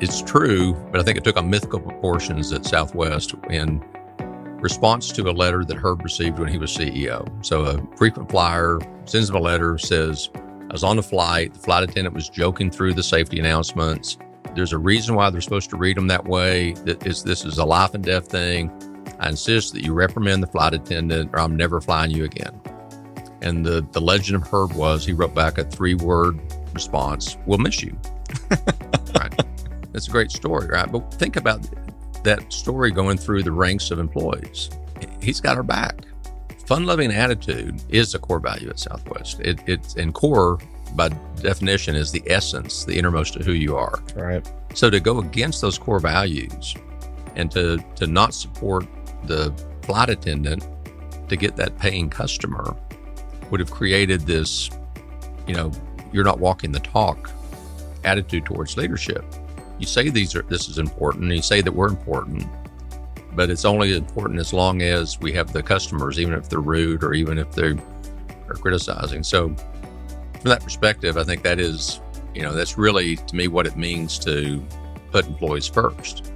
it's true, but I think it took on mythical proportions at Southwest in response to a letter that Herb received when he was CEO. So a frequent flyer sends him a letter, says, I was on the flight. The flight attendant was joking through the safety announcements. There's a reason why they're supposed to read them that way. That is, this is a life and death thing. I insist that you reprimand the flight attendant or I'm never flying you again. And the, the legend of Herb was he wrote back a three word response We'll miss you. That's a great story, right? But think about that story going through the ranks of employees. He's got our back. Fun loving attitude is a core value at Southwest. It, it's and core by definition is the essence, the innermost of who you are. Right. So to go against those core values and to to not support the flight attendant to get that paying customer would have created this, you know, you're not walking the talk attitude towards leadership. You say these are this is important, and you say that we're important, but it's only important as long as we have the customers, even if they're rude or even if they are criticizing. So, from that perspective, I think that is, you know, that's really to me what it means to put employees first.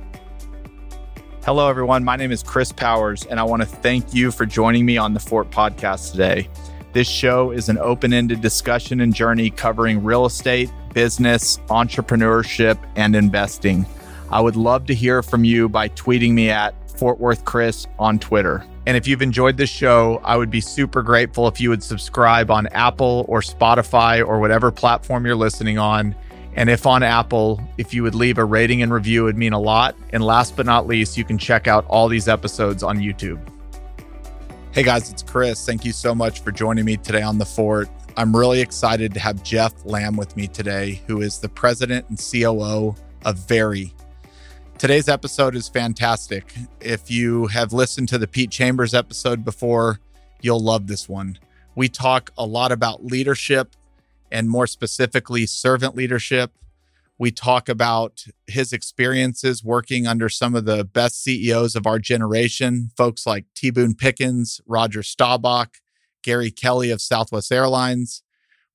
Hello, everyone. My name is Chris Powers, and I want to thank you for joining me on the Fort podcast today. This show is an open ended discussion and journey covering real estate, business, entrepreneurship, and investing. I would love to hear from you by tweeting me at Fort Worth Chris on Twitter. And if you've enjoyed this show, I would be super grateful if you would subscribe on Apple or Spotify or whatever platform you're listening on. And if on Apple, if you would leave a rating and review, it would mean a lot. And last but not least, you can check out all these episodes on YouTube. Hey guys, it's Chris. Thank you so much for joining me today on The Fort. I'm really excited to have Jeff Lamb with me today, who is the president and COO of Vari. Today's episode is fantastic. If you have listened to the Pete Chambers episode before, you'll love this one. We talk a lot about leadership and more specifically, servant leadership. We talk about his experiences working under some of the best CEOs of our generation, folks like T. Boone Pickens, Roger Staubach, Gary Kelly of Southwest Airlines.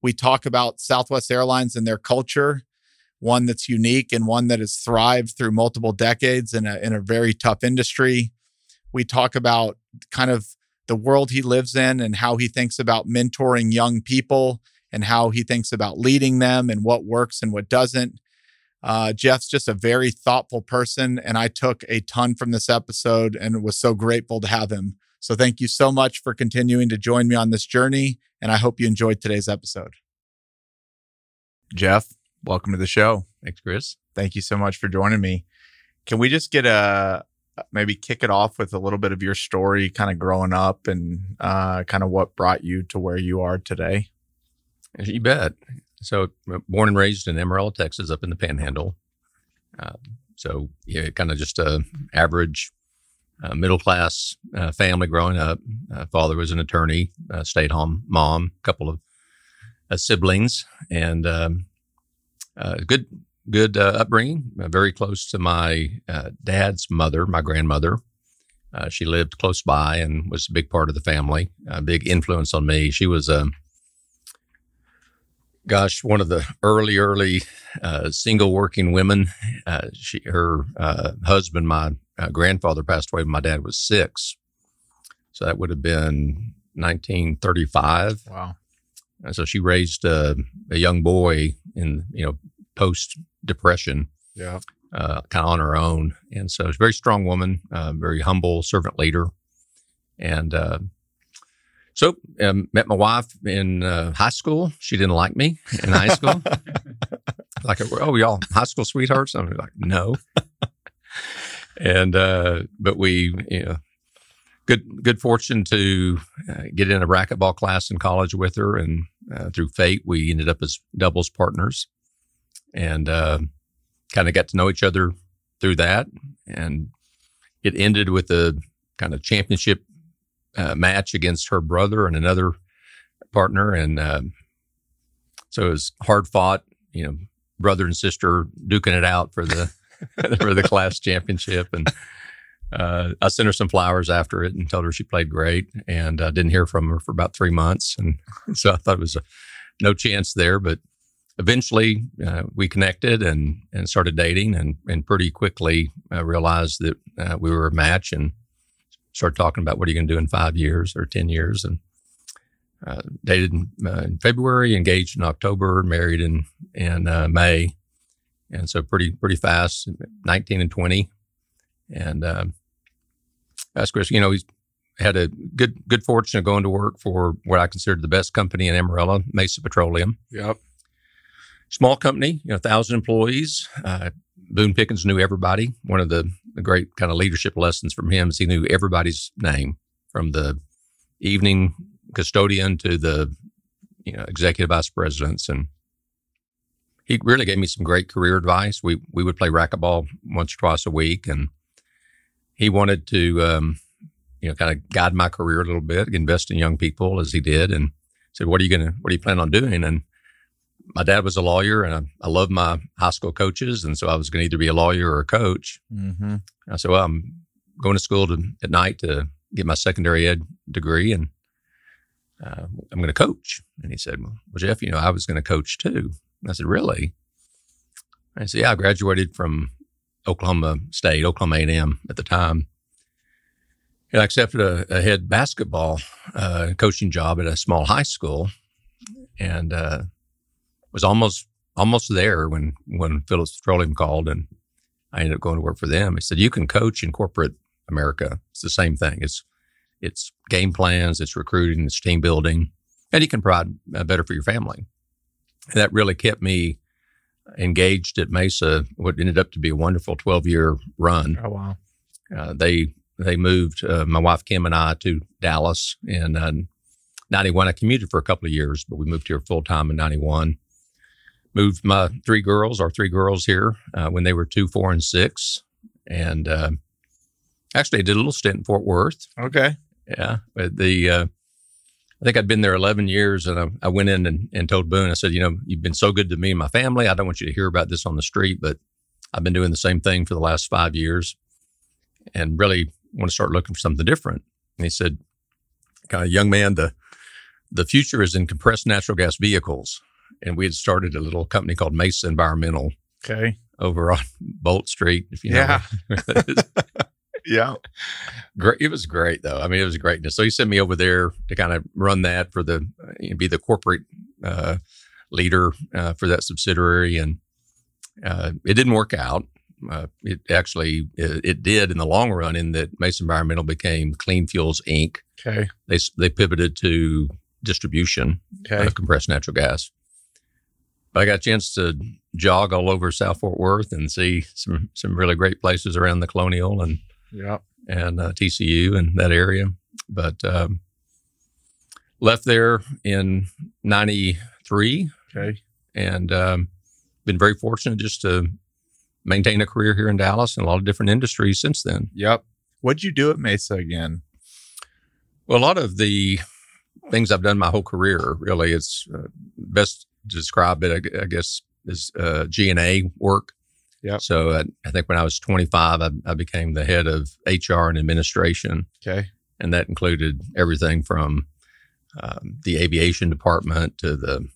We talk about Southwest Airlines and their culture, one that's unique and one that has thrived through multiple decades in a, in a very tough industry. We talk about kind of the world he lives in and how he thinks about mentoring young people and how he thinks about leading them and what works and what doesn't. Uh, Jeff's just a very thoughtful person, and I took a ton from this episode and was so grateful to have him. So thank you so much for continuing to join me on this journey. And I hope you enjoyed today's episode. Jeff, welcome to the show. Thanks, Chris. Thank you so much for joining me. Can we just get a maybe kick it off with a little bit of your story, kind of growing up and uh, kind of what brought you to where you are today? You bet. So, born and raised in Amarillo, Texas, up in the Panhandle. Uh, so, yeah, kind of just a average uh, middle class uh, family growing up. Uh, father was an attorney, uh, stayed home mom, couple of uh, siblings, and um, uh, good good upbringing. very close to my dad's mother, my grandmother. she lived close by and was a big part of the family. A big influence on me. She was a gosh, one of the early, early uh, single working women. Uh, she, her uh, husband, my uh, grandfather, passed away when my dad was six, so that would have been 1935. Wow! And so she raised a young boy in you know post depression. Yeah. Uh, kind of on her own, and so she's a very strong woman, uh, very humble servant leader, and so um, met my wife in uh, high school. She didn't like me in high school. like, oh, y'all high school sweethearts? I'm like, no. and uh, but we, you know, good good fortune to uh, get in a racquetball class in college with her, and uh, through fate, we ended up as doubles partners, and uh, kind of got to know each other through that, and it ended with a kind of championship uh, match against her brother and another partner, and uh, so it was hard fought. You know, brother and sister duking it out for the for the class championship, and uh, I sent her some flowers after it and told her she played great, and I didn't hear from her for about three months, and so I thought it was a, no chance there, but eventually, uh, we connected and and started dating, and and pretty quickly uh, realized that we were a match, and started talking about what are you going to do in five years or ten years, and uh, dated in, uh, in, February, engaged in October, married in in uh, May, and so pretty pretty fast, nineteen and twenty, and uh, that's Chris. You know, he's had a good good fortune of going to work for what I considered the best company in Amarillo, Mesa Petroleum. Yep. Small company, you know, thousand employees. Uh, Boone Pickens knew everybody. One of the great kind of leadership lessons from him is he knew everybody's name from the evening custodian to the you know executive vice presidents. And he really gave me some great career advice. We we would play racquetball once or twice a week. And he wanted to um, you know kind of guide my career a little bit invest in young people as he did and said what are you gonna what are you planning on doing? And my dad was a lawyer and I, I love my high school coaches and so I was going to either be a lawyer or a coach mm-hmm. I said well I'm going to school to, at night to get my secondary ed degree and uh, I'm going to coach. And he said, well, Jeff, you know, I was going to coach too. And I said, really? And I said, yeah, I graduated from Oklahoma State, Oklahoma A&M at the time. And I accepted a, a head basketball uh, coaching job at a small high school, and uh, was almost almost there when when Phillips Petroleum called, and I ended up going to work for them. He said, "You can coach in corporate America. It's the same thing. It's it's game plans, it's recruiting, it's team building, and you can provide uh, better for your family. And that really kept me engaged at Mesa. What ended up to be a wonderful 12 year run. Oh wow! Uh, they they moved uh, my wife Kim and I to Dallas in uh, 91. I commuted for a couple of years, but we moved here full time in 91. Moved my three girls, our three girls here uh, when they were two, four, and six, and uh, actually I did a little stint in Fort Worth. Okay. Yeah, but the uh, I think I'd been there 11 years, and I, I went in and, and, told Boone, I said, you know, you've been so good to me and my family. I don't want you to hear about this on the street, but I've been doing the same thing for the last five years, and really want to start looking for something different. And he said, kind of young man, the the future is in compressed natural gas vehicles, and we had started a little company called Mesa Environmental. Okay. Over on Bolt Street, if you know. Yeah. yeah. Great. It was great though. I mean, it was greatness. So he sent me over there to kind of run that for the, uh, be the corporate uh, leader uh, for that subsidiary. And uh, it didn't work out. Uh, it actually, it, it, did in the long run in that Mesa Environmental became Clean Fuels Inc. Okay. They, they pivoted to distribution okay. of compressed natural gas. I got a chance to jog all over South Fort Worth and see some some really great places around the Colonial and yeah, and uh, TCU and that area. But um, left there in '93. Okay, and um, been very fortunate just to maintain a career here in Dallas and a lot of different industries since then. Yep. What'd you do at Mesa again? Well, a lot of the things I've done my whole career, really, it's uh, best to describe it, I, I guess, is uh, G and A work. Yeah. So uh, I think when I was 25, I, I, became the head of HR and administration. Okay. And that included everything from um, the aviation department to the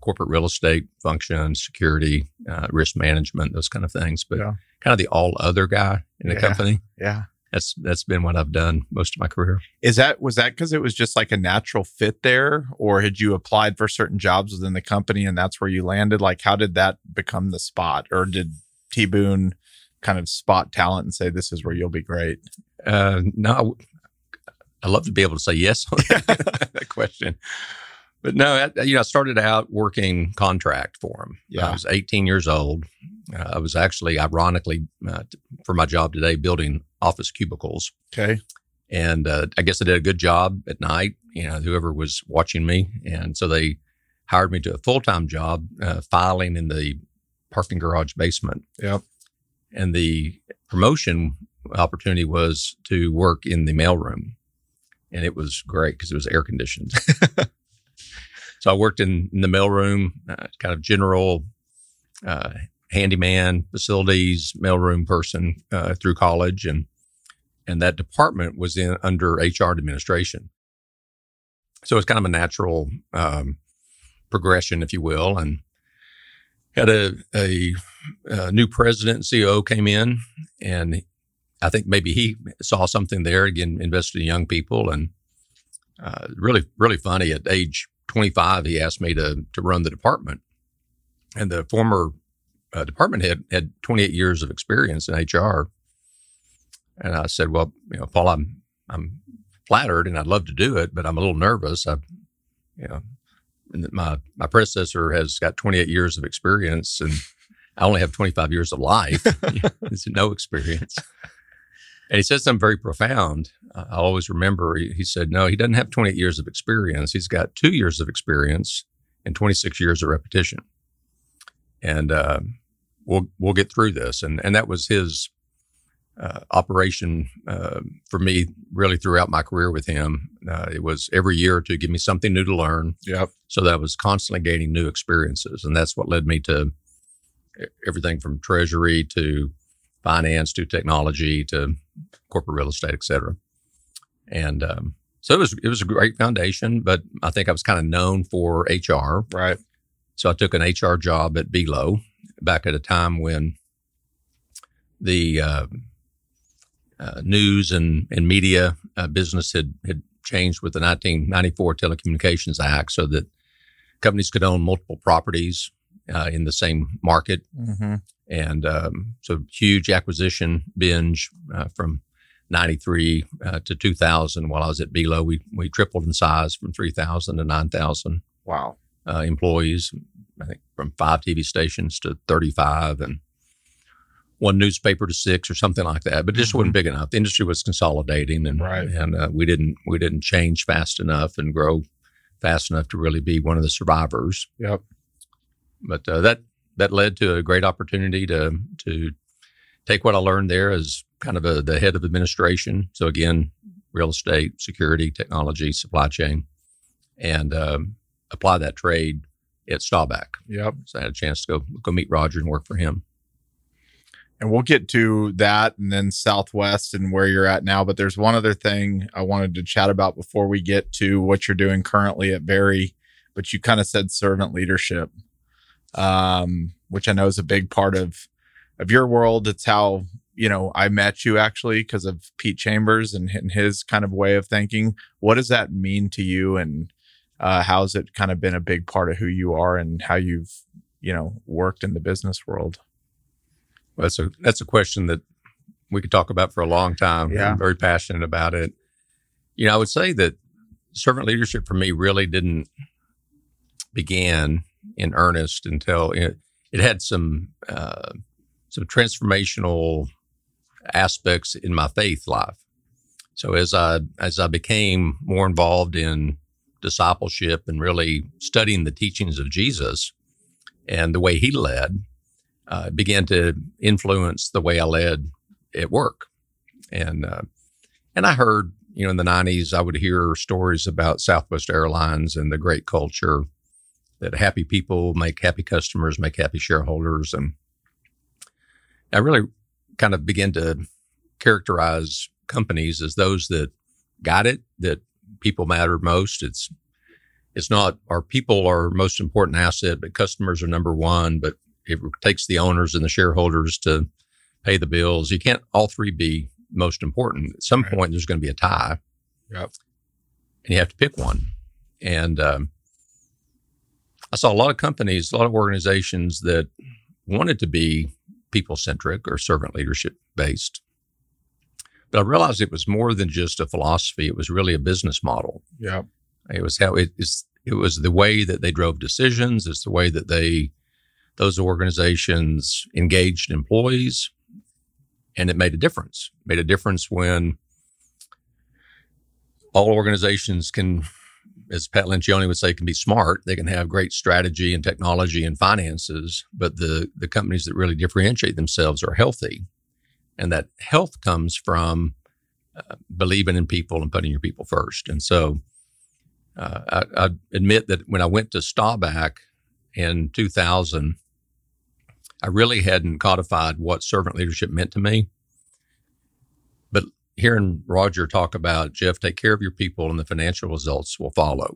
corporate real estate function, security, uh, risk management, those kind of things. But yeah. kind of the all other guy in the yeah. company. Yeah. That's that's been what I've done most of my career. Is that was that because it was just like a natural fit there, or had you applied for certain jobs within the company and that's where you landed? Like, how did that become the spot, or did T Boone kind of spot talent and say, this is where you'll be great? Uh, no, I love to be able to say yes on that question. But no, I, you know, I started out working contract for him. Yeah. I was 18 years old. Uh, I was actually, ironically, uh, for my job today, building office cubicles. Okay. And uh, I guess I did a good job at night, you know, whoever was watching me. And so they hired me to a full time job uh, filing in the parking garage basement. Yep. And the promotion opportunity was to work in the mailroom. And it was great because it was air conditioned. so I worked in, in the mailroom, uh, kind of general uh, handyman, facilities, mailroom person uh, through college. And, and that department was in under HR administration. So it's kind of a natural um, progression, if you will. And had a, a, a new president and CEO came in, and I think maybe he saw something there. Again, invested in young people, and uh, really, really funny. At age 25, he asked me to to run the department, and the former uh, department head had 28 years of experience in HR. And I said, "Well, you know, Paul, I'm I'm flattered, and I'd love to do it, but I'm a little nervous. I, you know, my my predecessor has got 28 years of experience, and I only have 25 years of life. it's no experience." And he said something very profound. I always remember he, he said, No, he doesn't have 28 years of experience. He's got two years of experience and 26 years of repetition. And uh, we'll, we'll get through this. And, and that was his uh, operation uh, for me really throughout my career with him. Uh, it was every year to give me something new to learn. Yep. So that I was constantly gaining new experiences. And that's what led me to everything from treasury to finance to technology to corporate real estate, et cetera. And um, so it was it was a great foundation, but I think I was kind of known for HR. Right. So I took an HR job at Belo back at a time when the uh, uh, news and, and media uh, business had, had changed with the 1994 Telecommunications Act so that companies could own multiple properties uh, in the same market. Mm-hmm. And um, so huge acquisition binge uh, from 93 uh, to 2000 while I was at Belo. We, we tripled in size from 3,000 to 9,000 Wow. uh, employees, I think from five TV stations to 35 and one newspaper to six or something like that. But it just Mhm. wasn't big enough. The industry was consolidating and, Right. and uh, we didn't, we didn't change fast enough and grow fast enough to really be one of the survivors. Yep. But uh, that, that led to a great opportunity to, to take what I learned there as kind of a, the head of administration. So again, real estate, security, technology, supply chain, and um, apply that trade at Staubach. Yep. So I had a chance to go go meet Roger and work for him. And we'll get to that and then Southwest and where you're at now. But there's one other thing I wanted to chat about before we get to what you're doing currently at Vari. But you kind of said servant leadership, um, which I know is a big part of of your world. It's how you know I met you actually because of Pete Chambers and, and his kind of way of thinking. What does that mean to you, and uh, how's it kind of been a big part of who you are and how you've you know worked in the business world? Well, that's a that's a question that we could talk about for a long time. Yeah. I'm very passionate about it. You know, I would say that servant leadership for me really didn't begin in earnest until it, it had some uh, some transformational aspects in my faith life. So as I as I became more involved in discipleship and really studying the teachings of Jesus and the way he led, uh, began to influence the way I led at work. And uh, and I heard, you know, in the '90s, I would hear stories about Southwest Airlines and the great culture that happy people make happy customers, make happy shareholders, and I really kind of begin to characterize companies as those that got it, that people matter most. It's it's not our people are most important asset, but customers are number one. But it takes the owners and the shareholders to pay the bills. You can't all three be most important. At some Right. point, there's going to be a tie. Yep. And you have to pick one. And um, I saw a lot of companies, a lot of organizations that wanted to be people centric or servant leadership based. But I realized it was more than just a philosophy. It was really a business model. Yep. It was how it is. It was the way that they drove decisions. It's the way that they, those organizations engaged employees, and it made a difference. Made a difference when all organizations can, as Pat Lencioni would say, can be smart. They can have great strategy and technology and finances, but the the companies that really differentiate themselves are healthy, and that health comes from uh, believing in people and putting your people first. And so uh, I, I admit that when I went to Staubach in 2000, I really hadn't codified what servant leadership meant to me. Hearing Roger talk about Jeff, take care of your people and the financial results will follow.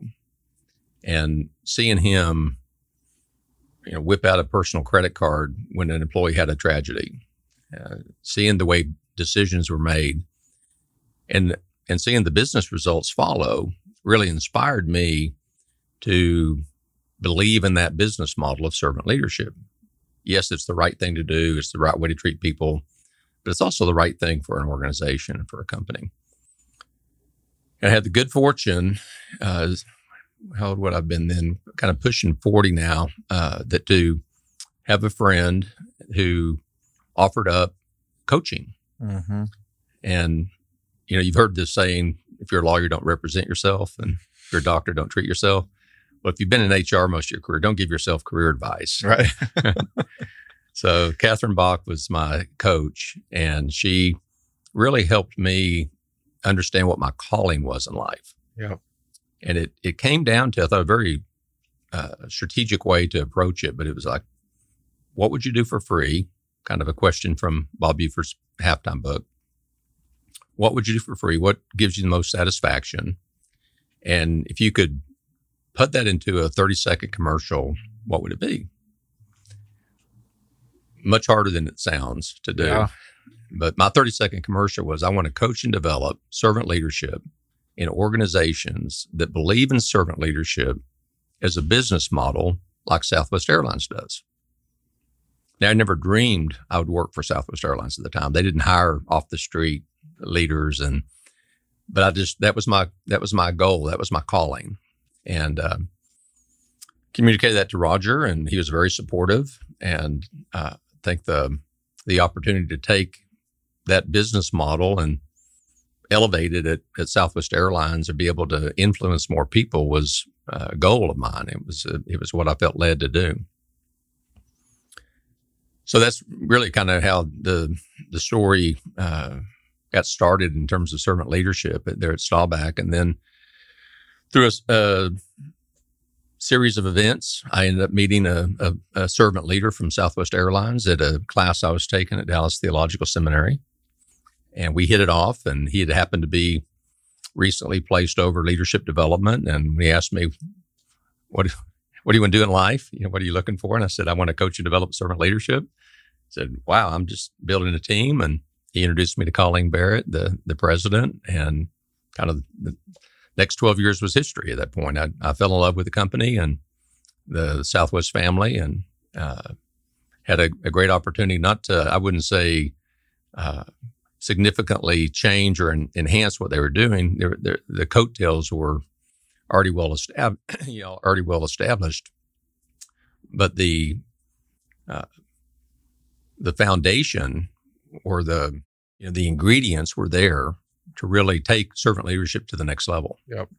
And seeing him you know, whip out a personal credit card when an employee had a tragedy, uh, seeing the way decisions were made, and and seeing the business results follow really inspired me to believe in that business model of servant leadership. Yes, it's the right thing to do. It's the right way to treat people, but it's also the right thing for an organization and for a company. And I had the good fortune, uh, how old would I've been then? Kind of pushing 40 now, uh, that to have a friend who offered up coaching. Mm-hmm. And, you know, you've heard this saying, if you're a lawyer, don't represent yourself. And if you're a doctor, don't treat yourself. Well, if you've been in HR most of your career, don't give yourself career advice. Right. So Catherine Bach was my coach, and she really helped me understand what my calling was in life. Yep. And it it came down to I thought a very uh, strategic way to approach it, but it was like, what would you do for free? Kind of a question from Bob Buford's halftime book. What would you do for free? What gives you the most satisfaction? And if you could put that into a 30 second commercial, what would it be? Much harder than it sounds to do. Yeah. But my 30 second commercial was I want to coach and develop servant leadership in organizations that believe in servant leadership as a business model like Southwest Airlines does. Now, I never dreamed I would work for Southwest Airlines at the time. They didn't hire off the street leaders and but I just that was my that was my goal. That was my calling. And um, communicated that to Roger, and he was very supportive. And uh, think the the opportunity to take that business model and elevate it at, at Southwest Airlines and be able to influence more people was a goal of mine. It was uh, it was what I felt led to do. So that's really kind of how the the story uh, got started in terms of servant leadership there at Staubach, and then through a, a series of events, I ended up meeting a, a, a, servant leader from Southwest Airlines at a class I was taking at Dallas Theological Seminary. And we hit it off, and he had happened to be recently placed over leadership development. And he asked me, What, what do you want to do in life? You know, what are you looking for? And I said, I want to coach and develop servant leadership. He said, Wow, I'm just building a team. And he introduced me to Colleen Barrett, the, the president, and kind of the, next 12 years was history at that point. I, I fell in love with the company and the Southwest family and uh, had a, a, great opportunity not to, I wouldn't say, uh, significantly change or en- enhance what they were doing. They're, they're, the coattails were already well established, you know, already well established, but the uh, the foundation or the you know, the ingredients were there to really take servant leadership to the next level. Yep.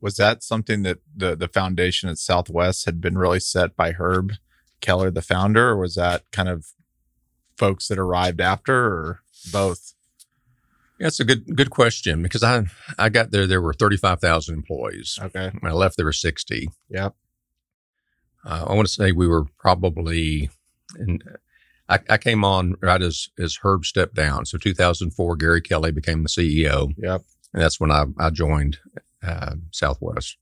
Was that something that the the foundation at Southwest had been really set by Herb Kelleher, the founder, or was that kind of folks that arrived after, or both? Yeah, it's a good good question because I I got there there were thirty five thousand employees. Okay. When I left, there were sixty. Yep. Uh, I want to say we were probably in I, I, came on right as as Herb stepped down. So 2004, Gary Kelly became the CEO. Yep. And that's when I, I joined uh, Southwest.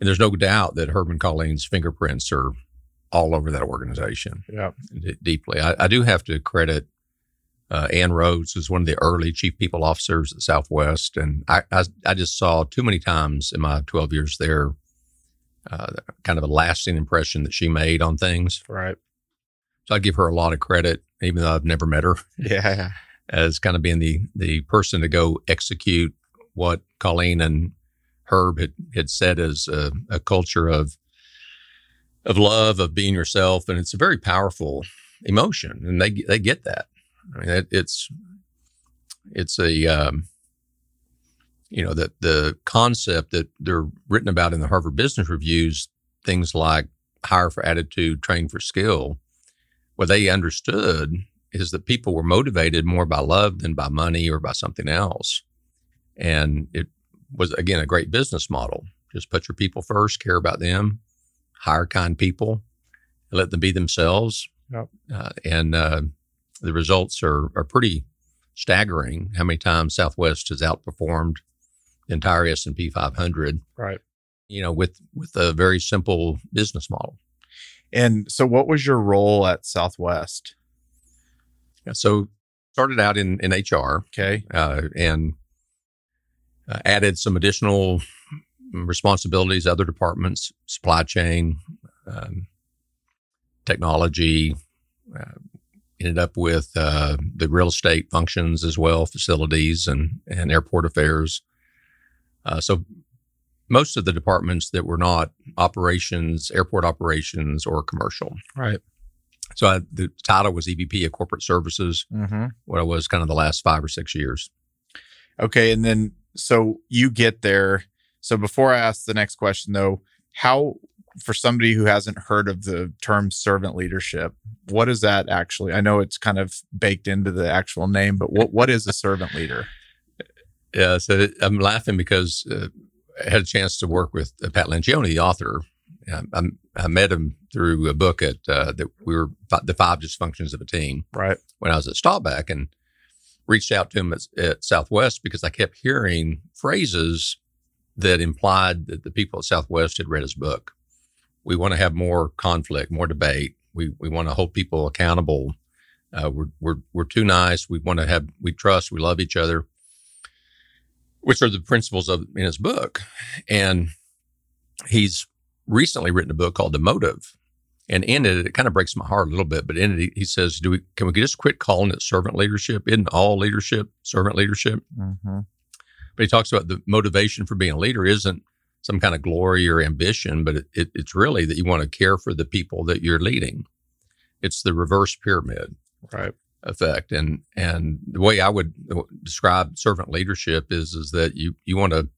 And there's no doubt that Herb and Colleen's fingerprints are all over that organization. Yeah. D- deeply. I, I, do have to credit uh, Ann Rhodes as one of the early chief people officers at Southwest. And I, I, I just saw too many times in my 12 years there uh, kind of a lasting impression that she made on things. Right. So I give her a lot of credit, even though I've never met her. Yeah. As kind of being the the person to go execute what Colleen and Herb had, had said as a, a culture of of love, of being yourself, and it's a very powerful emotion, and they they get that. I mean, it, it's it's a um, you know that the concept that they're written about in the Harvard Business Reviews, things like hire for attitude, train for skill, what they understood is that people were motivated more by love than by money or by something else. And it was, again, a great business model. Just put your people first, care about them, hire kind people, let them be themselves. Yep. Uh, and uh, the results are, are pretty staggering how many times Southwest has outperformed the entire S&P 500. Right. You know, with, with a very simple business model. And so, what was your role at Southwest? Yeah, so started out in in HR Okay. uh, and uh, added some additional responsibilities, other departments, supply chain, um, technology. Uh, ended up with uh, the real estate functions as well, facilities and and airport affairs. Uh, so most of the departments that were not operations, airport operations, or commercial. Right. So I, the title was EVP of Corporate Services. Mm-hmm. What I was kind of the last five or six years. Okay. And then, so you get there. So before I ask the next question, though, how, for somebody who hasn't heard of the term servant leadership, what is that actually? I know it's kind of baked into the actual name, but what, what is a servant leader? Yeah, so I'm laughing because uh, had a chance to work with uh, Pat Lencioni, the author. Um, I'm, I met him through a book at uh, that we were the five dysfunctions of a team Right. when I was at Staubach and reached out to him at, at Southwest because I kept hearing phrases that implied that the people at Southwest had read his book. We want to have more conflict, more debate. We we want to hold people accountable. Uh, we're we're we're too nice. We want to have we trust. We love each other, which are the principles of in his book. And he's recently written a book called The Motive, and in it, it kind of breaks my heart a little bit. But in it, he says, "Do we can we just quit calling it servant leadership? Isn't all leadership servant leadership?" Mm-hmm. But he talks about the motivation for being a leader isn't some kind of glory or ambition, but it, it, it's really that you want to care for the people that you're leading. It's the reverse pyramid Right. Effect, and and the way I would describe servant leadership is is that you you want to.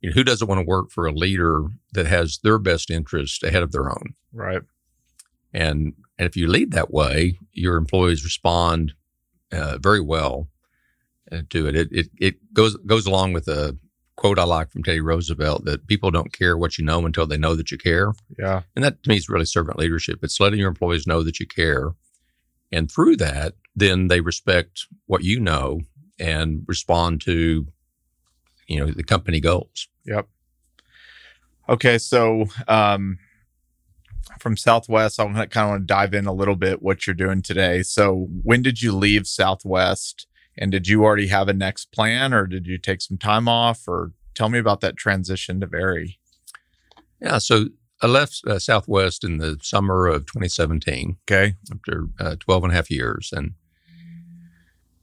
You know, who doesn't want to work for a leader that has their best interest ahead of their own? Right. And and if you lead that way, your employees respond uh, very well uh, to it. It it it goes goes along with a quote I like from Teddy Roosevelt that people don't care what you know until they know that you care. Yeah. And that to me is really servant leadership. It's letting your employees know that you care. And through that, then they respect what you know and respond to, you know, the company goals. Yep. Okay, so um, from Southwest, I kind of want to dive in a little bit what you're doing today. So, when did you leave Southwest, and did you already have a next plan, or did you take some time off, or tell me about that transition to Vari? Yeah. So I left uh, Southwest in the summer of 2017. Okay. after uh, 12 and a half years. And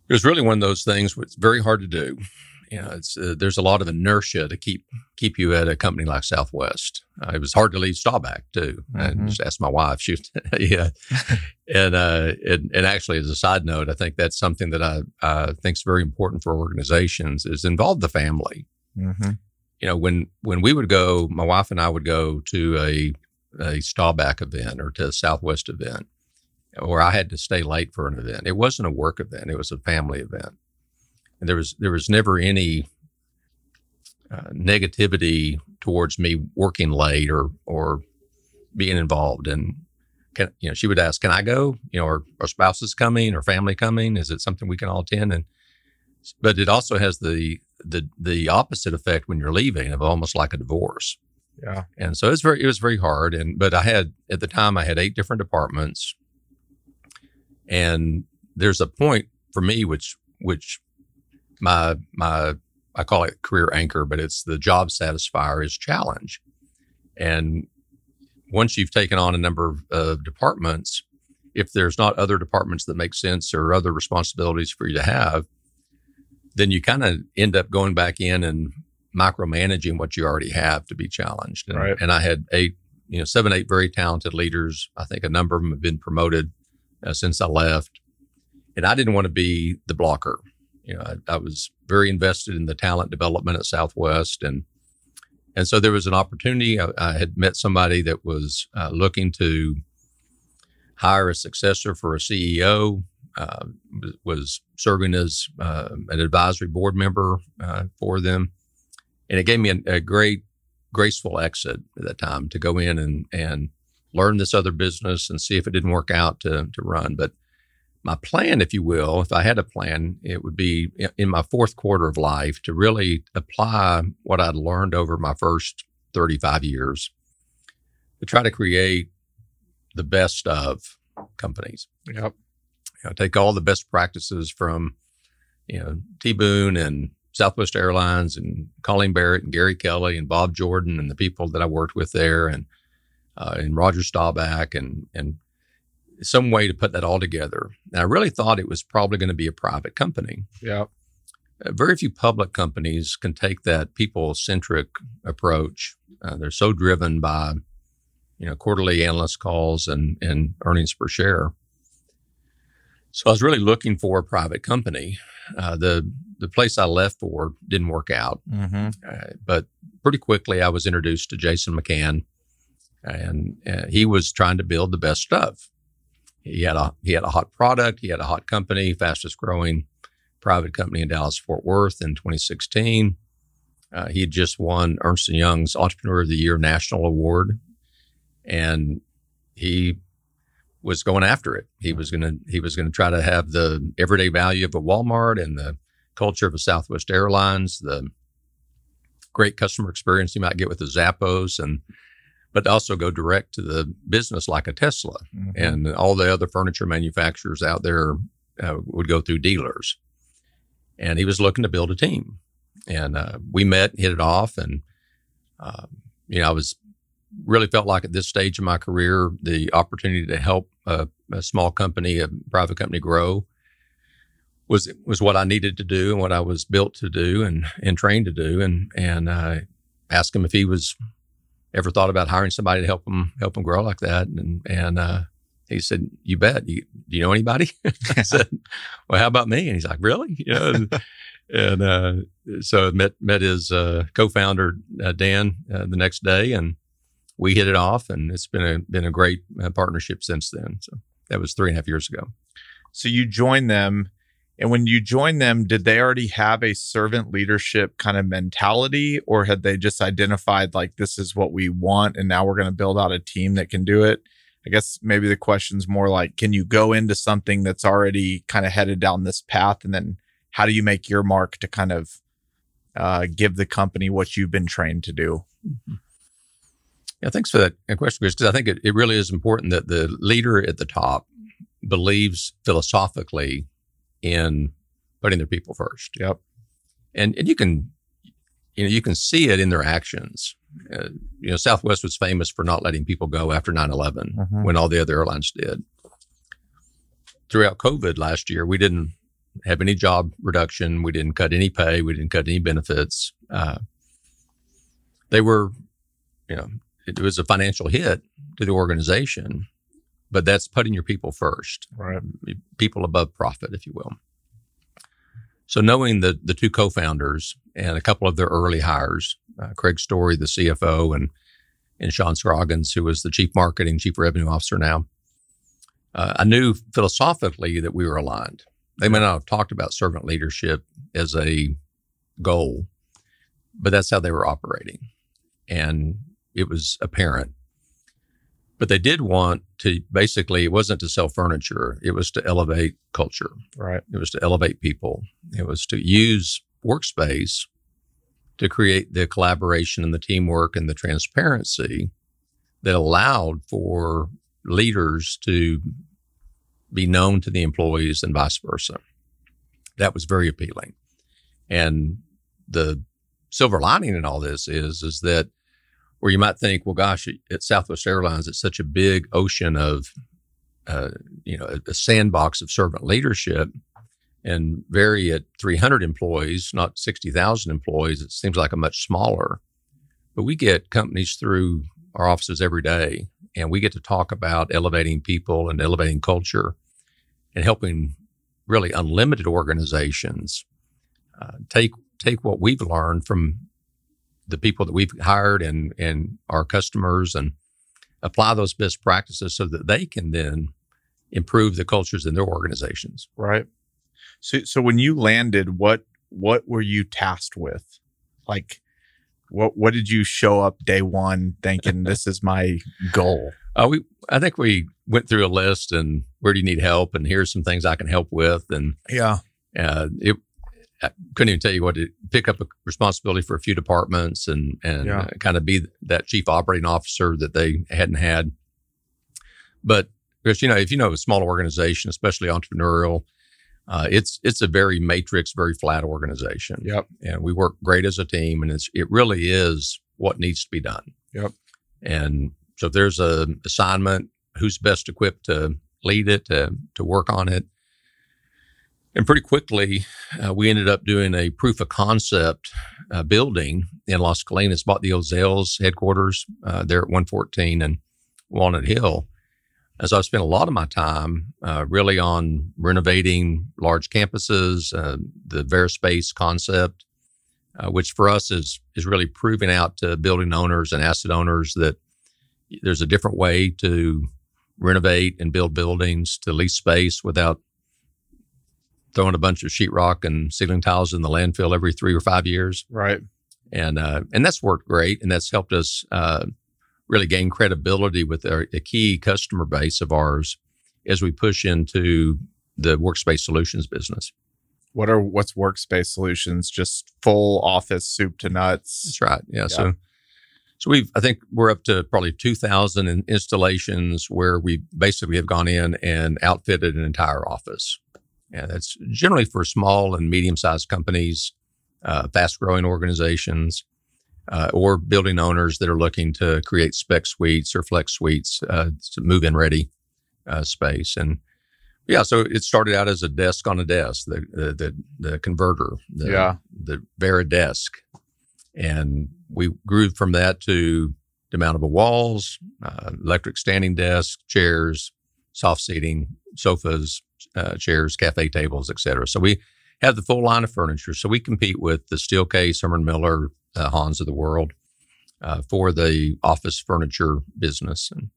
it was really one of those things where it's very hard to do. You know, it's, uh, there's a lot of inertia to keep keep you at a company like Southwest. Uh, it was hard to leave Staubach too. I Mhm. just asked my wife. She, yeah, and, uh, and and actually, as a side note, I think that's something that I uh, think is very important for organizations is involve the family Mm-hmm. you know, when when we would go, my wife and I would go to a a Staubach event or to a Southwest event, or I had to stay late for an event. It wasn't a work event; it was a family event, and there was there was never any uh, negativity towards me working late or or being involved. And can you know, she would ask, "Can I go? You know, are, are spouses coming or family coming? Is it something we can all attend?" And but it also has the the the opposite effect when you're leaving of almost like a divorce. Yeah. And so it's very it was very hard. And but I had at the time I had eight different departments. And there's a point for me which which my my I call it career anchor, but it's the job satisfier is challenge. And once you've taken on a number of uh, departments, if there's not other departments that make sense or other responsibilities for you to have, then you kind of end up going back in and micromanaging what you already have to be challenged. And, Right. and I had eight, you know, seven, eight very talented leaders. I think a number of them have been promoted uh, since I left. And I didn't want to be the blocker. You know, I, I was very invested in the talent development at Southwest, and and so there was an opportunity. I, I had met somebody that was uh, looking to hire a successor for a CEO. Uh, was- serving as uh, an advisory board member uh, for them, and it gave me a, a great, graceful exit at that time to go in and and learn this other business and see if it didn't work out to to run. But my plan, if you will, if I had a plan, it would be in my fourth quarter of life to really apply what I'd learned over my first 35 years to try to create the best of companies. Yep. You know, take all the best practices from, you know, T Boone and Southwest Airlines and Colleen Barrett and Gary Kelly and Bob Jordan and the people that I worked with there and uh, and Roger Staubach and and some way to put that all together. And I really thought it was probably going to be a private company. Yep. Uh, very few public companies can take that people centric approach. Uh, they're so driven by, you know, quarterly analyst calls and, and earnings per share. So I was really looking for a private company. Uh, the the place I left for didn't work out, Mm-hmm. uh, but pretty quickly I was introduced to Jason McCann, and uh, he was trying to build the best stuff. He had a he had a hot product. He had a hot company, fastest growing private company in Dallas Fort Worth in 2016. Uh, he had just won Ernst and Young's Entrepreneur of the Year National Award, and he was going after it. He was gonna he was gonna try to have the everyday value of a Walmart and the culture of a Southwest Airlines, the great customer experience you might get with the Zappos, and but also go direct to the business like a Tesla Mm-hmm. and all the other furniture manufacturers out there uh, would go through dealers. And he was looking to build a team, and uh, we met, hit it off, and uh, you know I was really felt like at this stage of my career the opportunity to help a, a small company, a private company grow was was what I needed to do and what I was built to do and and trained to do, and and uh, asked him if he was ever thought about hiring somebody to help him help him grow like that, and and uh, he said, "You bet. You, do you know anybody?" I said, "Well, how about me?" And he's like, "Really?" You know, and, and uh, so met met his uh, co-founder uh, Dan uh, the next day, and we hit it off, and it's been a been a great uh, partnership since then. So that was three and a half years ago. So you joined them. And when you joined them, did they already have a servant leadership kind of mentality, or had they just identified like this is what we want, and now we're going to build out a team that can do it? I guess maybe the question's more like, can you go into something that's already kind of headed down this path, and then how do you make your mark to kind of uh, give the company what you've been trained to do? Yeah, thanks for that question, Chris, because I think it, it really is important that the leader at the top believes philosophically in putting their people first. Yep. And and you can you know you can see it in their actions. Uh, you know, Southwest was famous for not letting people go after 9/11 Mhm. when all the other airlines did. Throughout COVID last year, we didn't have any job reduction. We didn't cut any pay. We didn't cut any benefits. Uh, they were, you know, it was a financial hit to the organization, but that's putting your people first Right. people above profit, if you will. So knowing the the two co-founders and a couple of their early hires, uh, Craig Story, the CFO, and and Sean Scroggins, who was the chief marketing, chief revenue officer now, uh, I knew philosophically that we were aligned. They may not have talked about servant leadership as a goal, but that's how they were operating, and it was apparent but they did want to basically it wasn't to sell furniture it was to elevate culture. Right. it was to elevate people. It was to use workspace to create the collaboration and the teamwork and the transparency that allowed for leaders to be known to the employees and vice versa. That was very appealing. And the silver lining in all this is is that where you might think, well, gosh, at Southwest Airlines, it's such a big ocean of, uh, you know, a, a sandbox of servant leadership, and Vari at 300 employees, not 60,000 employees. It seems like a much smaller, but we get companies through our offices every day, and we get to talk about elevating people and elevating culture, and helping really unlimited organizations uh, take take what we've learned from the people that we've hired and and our customers and apply those best practices so that they can then improve the cultures in their organizations. Right. So so when you landed, what what were you tasked with? Like what what did you show up day one thinking this is my goal? Uh, we I think we went through a list and where do you need help and here's some things I can help with and Yeah. uh, it I couldn't even tell you what to pick up a responsibility for a few departments and and Yeah. uh, kind of be that chief operating officer that they hadn't had. But because you know, if you know a small organization, especially entrepreneurial, uh, it's it's a very matrix, very flat organization. Yep. And we work great as a team, and it's it really is what needs to be done. Yep. And so if there's a assignment, who's best equipped to lead it, to to work on it. And pretty quickly, uh, we ended up doing a proof of concept uh, building in Las Colinas, bought the Ozell's headquarters uh, there at 114 and Walnut Hill. As I've spent a lot of my time uh, really on renovating large campuses, uh, the VariSpace concept, uh, which for us is is really proving out to building owners and asset owners that there's a different way to renovate and build buildings to lease space without throwing a bunch of sheetrock and ceiling tiles in the landfill every three or five years. Right. And uh, and that's worked great, and that's helped us uh, really gain credibility with our, a key customer base of ours as we push into the workspace solutions business. What are what's workspace solutions? Just full office soup to nuts. That's right. Yeah. yeah. So so we've I think we're up to probably 2000 installations where we basically have gone in and outfitted an entire office. And that's generally for small and medium sized companies, uh, fast growing organizations uh, or building owners that are looking to create spec suites or flex suites uh, to move in ready uh, space. And yeah, so it started out as a desk on a desk, the the the, the converter, the, yeah, the VariDesk, and we grew from that to demountable walls, uh, electric standing desks, chairs, soft seating, sofas, uh, chairs, cafe tables, etc. So we have the full line of furniture. So we compete with the Steelcase, Herman Miller, uh, Hans of the world uh, for the office furniture business. And,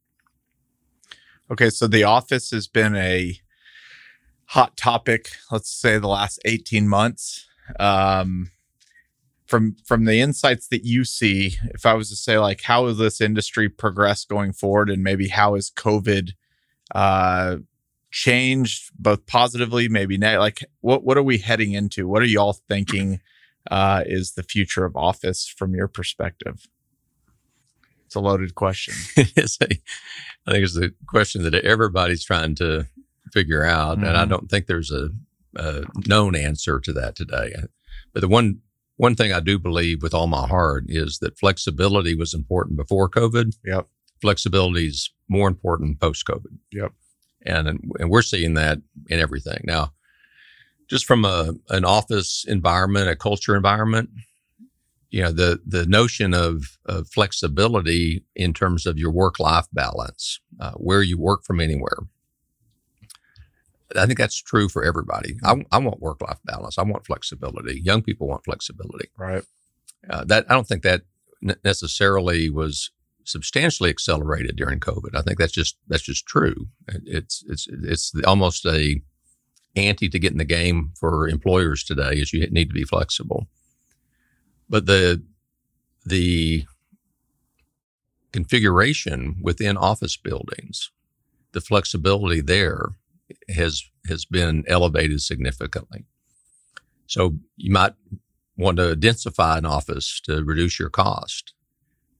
okay, so the office has been a hot topic. Let's say the last eighteen months. Um, from from the insights that you see, if I was to say like, how this industry progressed going forward, and maybe how has COVID uh, changed both positively, maybe negative? Like, what what are we heading into? What are y'all thinking? uh, is the future of office from your perspective? It's a loaded question. it's a, I think it's a question that everybody's trying to figure out, mm-hmm. and I mm-hmm. don't think there's a, a known answer to that today. But the one one thing I do believe with all my heart is that flexibility was important before COVID. Yep. Flexibility is more important post COVID. Yep. And and we're seeing that in everything now just from a an office environment, a culture environment, you know, the the notion of, of flexibility in terms of your work life balance, uh, where you work from anywhere. I think that's true for everybody. I, I want work life balance. I want flexibility. Young people want flexibility. Right. Uh, that I don't think that necessarily was substantially accelerated during COVID. I think that's just that's just true. It's it's it's almost a ante to get in the game for employers today is you need to be flexible. But the the configuration within office buildings, the flexibility there has has been elevated significantly. So you might want to densify an office to reduce your cost.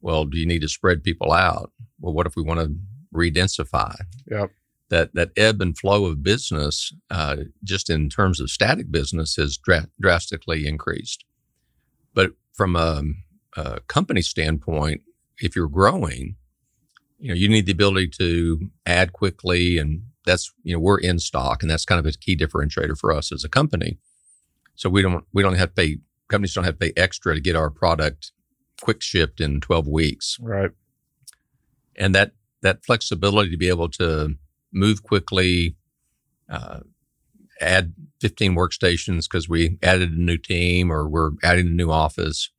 Well, do you need to spread people out? Well, what if we want to redensify? Yep that that ebb and flow of business, uh, just in terms of static business, has dra- drastically increased. But from a, a, company standpoint, if you're growing, you know you need the ability to add quickly, and that's you know we're in stock, and that's kind of a key differentiator for us as a company. So we don't we don't have to pay companies don't have to pay extra to get our product quick shipped in 12 weeks. Right. And that that flexibility to be able to move quickly, uh, add 15 workstations because we added a new team or we're adding a new office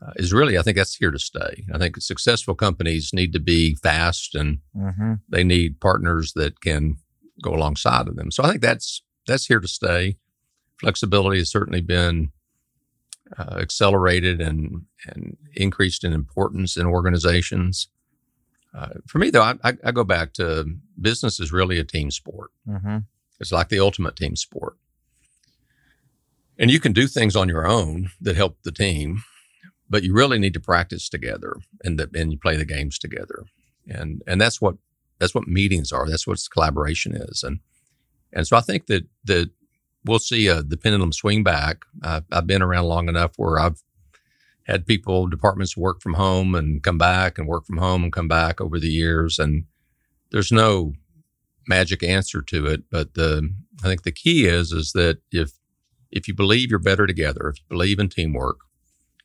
uh, is really, I think that's here to stay. I think successful companies need to be fast and mm-hmm. they need partners that can go alongside of them. So I think that's that's here to stay. Flexibility has certainly been uh, accelerated and and increased in importance in organizations. Uh, for me, though, I, I, I, go back to business is really a team sport. Mm-hmm. It's like the ultimate team sport. And you can do things on your own that help the team, but you really need to practice together and, the, and you play the games together. And, and that's what that's what meetings are. That's what collaboration is. And and so I think that that we'll see a, the pendulum swing back. Uh, I've been around long enough where I've had people departments work from home and come back and work from home and come back over the years, and there's no magic answer to it. But the I think the key is is that if if you believe you're better together, if you believe in teamwork,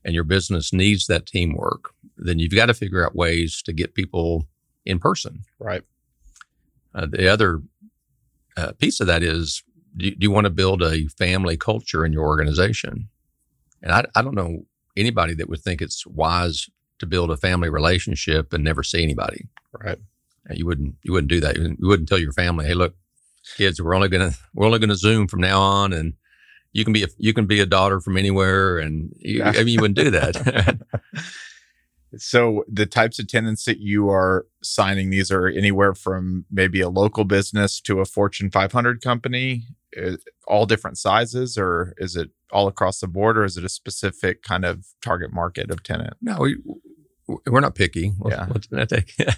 and your business needs that teamwork, then you've got to figure out ways to get people in person. Right. Uh, the other uh, piece of that is do, do, you want to build a family culture in your organization? And I, I don't know anybody that would think it's wise to build a family relationship and never see anybody. Right. You wouldn't you wouldn't do that. You wouldn't tell your family, "Hey, look, kids, we're only gonna we're only gonna Zoom from now on, and you can be a, you can be a daughter from anywhere, and you, yeah. I mean, you wouldn't do that. so the types of tenants that you are signing, these are anywhere from maybe a local business to a Fortune 500 company, all different sizes, or is it all across the board, or is it a specific kind of target market of tenant? No, we, we're not picky. Yeah.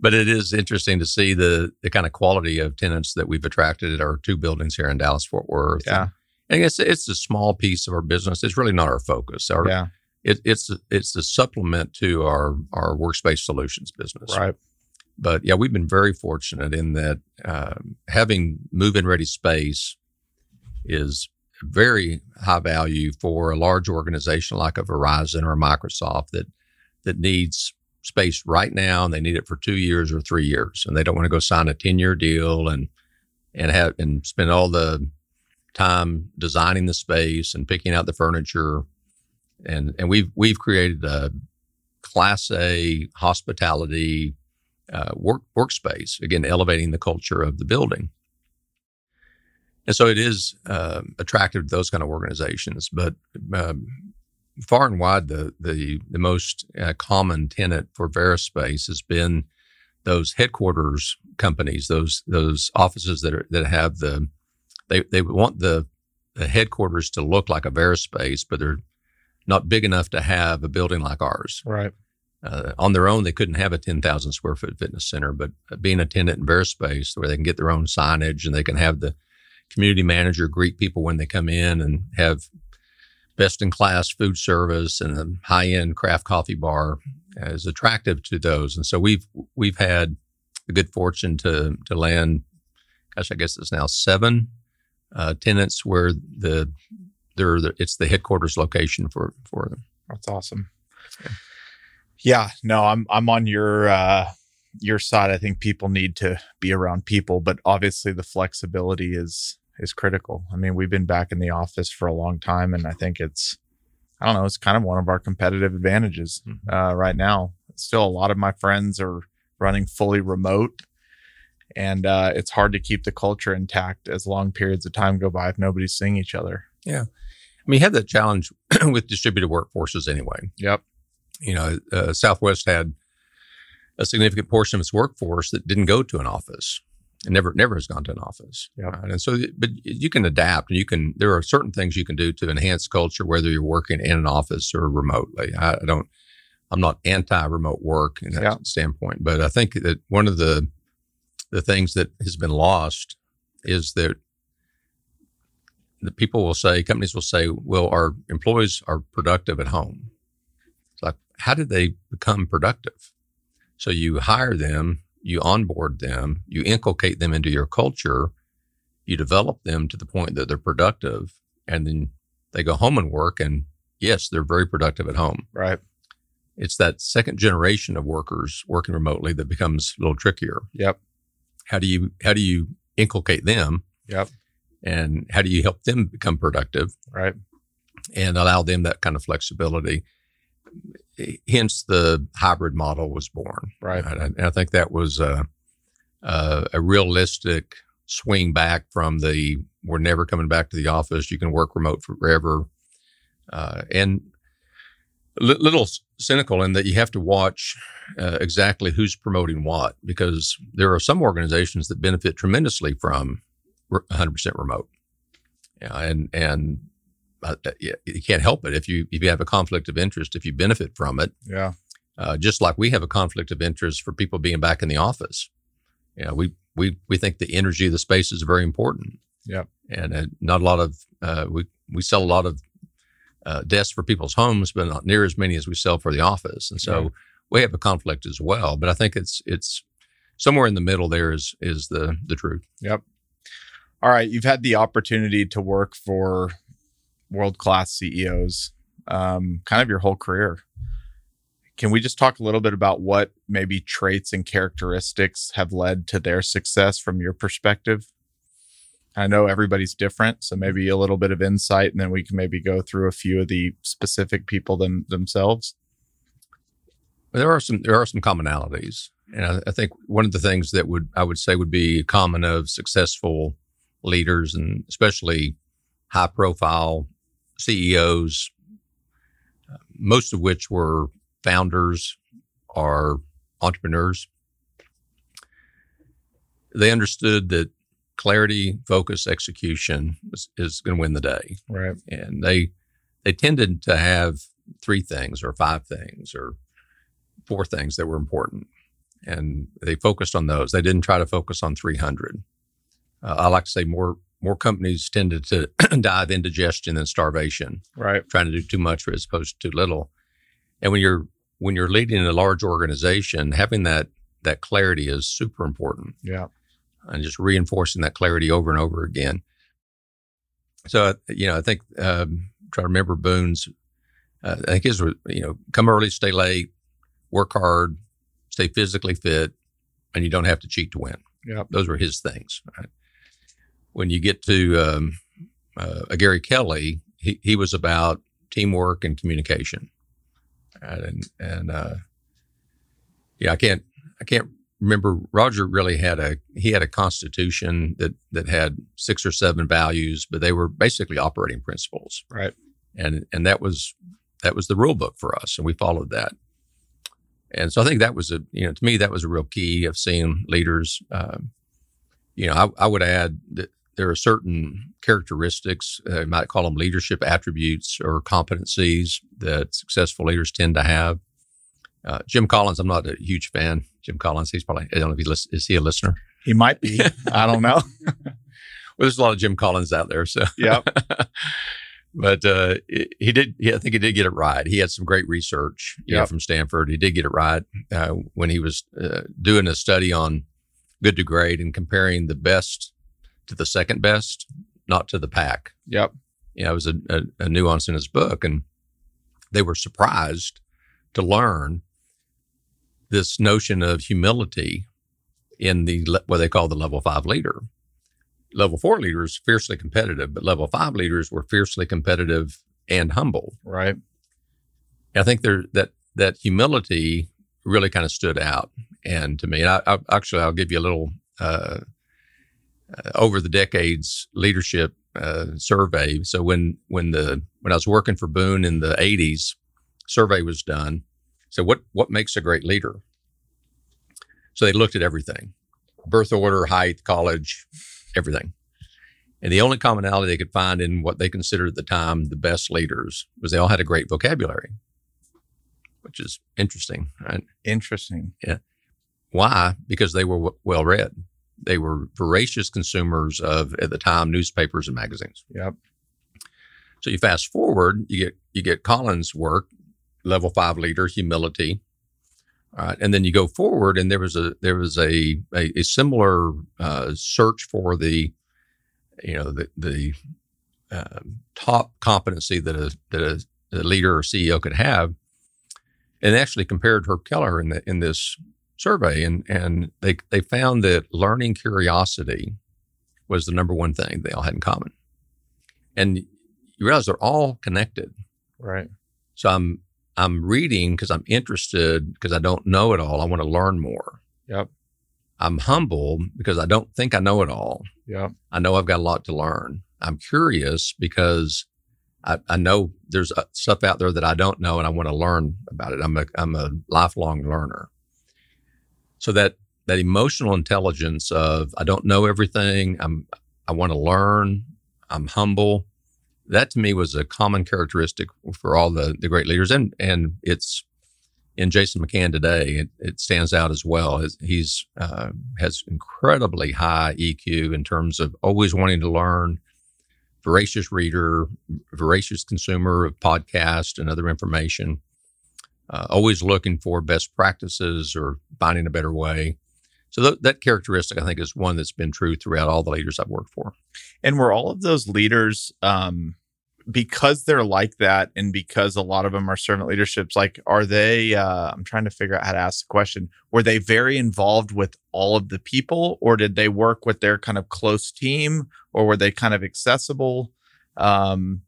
but it is interesting to see the the kind of quality of tenants that we've attracted at our two buildings here in Dallas Fort Worth. Yeah. And it's it's a small piece of our business. It's really not our focus. Our, yeah. It, it's it's a supplement to our our workspace solutions business. Right. But yeah, we've been very fortunate in that um, having move-in ready space is very high value for a large organization like a Verizon or a Microsoft that that needs space right now and they need it for two years or three years. And they don't want to go sign a 10 year deal and and have and spend all the time designing the space and picking out the furniture, and and we've we've created a class A hospitality uh, work workspace again, elevating the culture of the building. And so it is uh, attractive to those kind of organizations, but um, far and wide, the the the most uh, common tenant for VariSpace has been those headquarters companies, those those offices that are that have the they they want the, the headquarters to look like a VariSpace, but they're not big enough to have a building like ours. Right. Uh, on their own, they couldn't have a 10,000 square foot fitness center, but being a tenant in VariSpace where they can get their own signage and they can have the community manager greet people when they come in and have best in class food service and a high end craft coffee bar is attractive to those. And so we've, we've had the good fortune to, to land, gosh, I guess it's now seven uh, tenants where the they're the, it's the headquarters location for for them. That's awesome. Yeah. no, I'm I'm on your uh, your side. I think people need to be around people, but obviously the flexibility is is critical. I mean, we've been back in the office for a long time, and I think it's I don't know, it's kind of one of our competitive advantages mm-hmm. uh, right now. Still, a lot of my friends are running fully remote and uh, it's hard to keep the culture intact as long periods of time go by if nobody's seeing each other. Yeah, I mean, you have that challenge with distributed workforces anyway. Yep. You know, uh, Southwest had a significant portion of its workforce that didn't go to an office and never never has gone to an office. Yeah. Right? And so, but you can adapt, and you can. There are certain things you can do to enhance culture, whether you're working in an office or remotely. I, I don't. I'm not anti-remote work in that standpoint, but I think that one of the the things that has been lost is that the people will say, companies will say, well, our employees are productive at home. How do they become productive? So you hire them, you onboard them, you inculcate them into your culture, you develop them to the point that they're productive, and then they go home and work. And yes, they're very productive at home. Right. It's that second generation of workers working remotely that becomes a little trickier. Yep how do you how do you inculcate them? Yep. And how do you help them become productive? Right. And allow them that kind of flexibility. Hence, the hybrid model was born. Right. And I, think that was a, a, a realistic swing back from the we're never coming back to the office. You can work remote forever. Uh, and little cynical in that you have to watch uh, exactly who's promoting what because there are some organizations that benefit tremendously from 100% remote. Yeah, and and uh, uh you can't help it if you if you have a conflict of interest if you benefit from it. Yeah. Uh, just like we have a conflict of interest for people being back in the office. You know, we we we think the energy of the space is very important. Yep. And uh, not a lot of uh, we we sell a lot of uh, desks for people's homes, but not near as many as we sell for the office. And so Right. we have a conflict as well. But I think it's it's somewhere in the middle there is is the the truth. Yep. All right, you've had the opportunity to work for world class CEOs, um, kind of your whole career. Can we just talk a little bit about what maybe traits and characteristics have led to their success from your perspective? I know everybody's different, so maybe a little bit of insight, and then we can maybe go through a few of the specific people them, themselves. There are some there are some commonalities, and I, I think one of the things that would I would say would be common of successful leaders, and especially high profile CEOs, most of which were founders or entrepreneurs. They understood that clarity, focus, execution is, is going to win the day Right. and they they tended to have three things or five things or four things that were important and they focused on those they didn't try to focus on 300 uh, i like to say more more companies tended to dive indigestion than starvation Right. trying to do too much as opposed to too little and when you're when you're leading a large organization having that that clarity is super important Yeah. and just reinforcing that clarity over and over again. So, you know, I think, um, try to remember Boone's, uh, I think his, was, you know, come early, stay late, work hard, stay physically fit, and you don't have to cheat to win. Yeah. Those were his things. Right? When you get to um, uh, a Gary Kelly, he, he was about teamwork and communication. Right? And, and, uh, yeah, I can't, I can't remember Roger really had a he had a constitution that that had six or seven values, but they were basically operating principles, Right. and and that was that was the rule book for us, and we followed that. And so I think that was a you know to me that was a real key of seeing leaders. Um, you know, I, I would add that there are certain characteristics, uh, you might call them leadership attributes or competencies that successful leaders tend to have. Uh, Jim Collins, I'm not a huge fan. Jim Collins, he's probably, I don't know if he lis- is he a listener? He might be. I don't know. Well, there's a lot of Jim Collins out there. So, yeah. but uh, he did, I think he did get it right. He had some great research you know, from Stanford. He did get it right uh, when he was uh, doing a study on good to great and comparing the best to the second best, not to the pack. Yep. Yeah, it was a, a, a nuance in his book, and they were surprised to learn this notion of humility in the what they call the level five leader. Level four leaders fiercely competitive, but level five leaders were fiercely competitive and humble. Right. I think there that that humility really kind of stood out, and to me, and I, I actually I'll give you a little uh, uh, over the decades leadership uh, survey. So when when the when I was working for Boone in the '80s, survey was done. So what what makes a great leader? So they looked at everything, birth order, height, college, everything. And the only commonality they could find in what they considered at the time the best leaders was they all had a great vocabulary, which is interesting, right? Interesting. Yeah. Why? Because they were w- well read. They were voracious consumers of, at the time, newspapers and magazines. Yep. So you fast forward, you get you get Collins' work, level five leader, humility, all right, and then you go forward, and there was a there was a a, a similar uh, search for the, you know, the the um, top competency that a that a, a leader or CEO could have, and actually compared Herb Kelleher in the in this survey, and and they they found that learning curiosity was the number one thing they all had in common, and you realize they're all connected. Right. So I'm I'm reading because I'm interested because I don't know it all. I want to learn more. Yep. I'm humble because I don't think I know it all. Yep. I know I've got a lot to learn. I'm curious because I, I know there's uh, stuff out there that I don't know and I want to learn about it. I'm a I'm a lifelong learner. So that that emotional intelligence of I don't know everything. I'm I want to learn. I'm humble. That to me was a common characteristic for all the the great leaders, and and it's in Jason McCann today, it, it stands out as well. He's uh, has incredibly high EQ in terms of always wanting to learn, voracious reader, voracious consumer of podcast and other information, uh, always looking for best practices or finding a better way. So th- that characteristic, I think, is one that's been true throughout all the leaders I've worked for. And were all of those leaders um, because they're like that and because a lot of them are servant leaderships like are they uh, i'm trying to figure out how to ask the question were they very involved with all of the people or did they work with their kind of close team or were they kind of accessible um,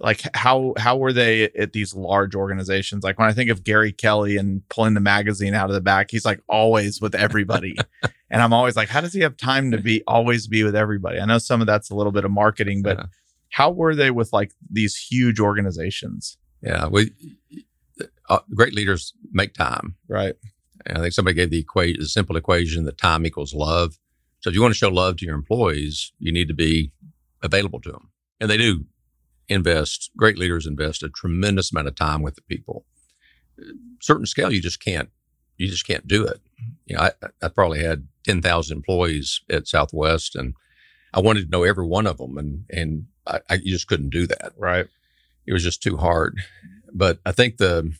like how how were they at these large organizations? Like when i think of gary kelly and pulling the magazine out of the back he's like always with everybody. And i'm always like how does he have time to be always be with everybody? I know some of that's a little bit of marketing but yeah. how were they with like these huge organizations? Yeah, we uh, great leaders make time, right? And I think somebody gave the equation, the simple equation that time equals love. So if you want to show love to your employees, you need to be available to them, and they do invest. Great leaders invest a tremendous amount of time with the people. Certain scale, you just can't, you just can't do it. Mm-hmm. You know, I, I probably had ten thousand employees at Southwest, and I wanted to know every one of them, and and I, I you just couldn't do that. Right. It was just too hard. But I think the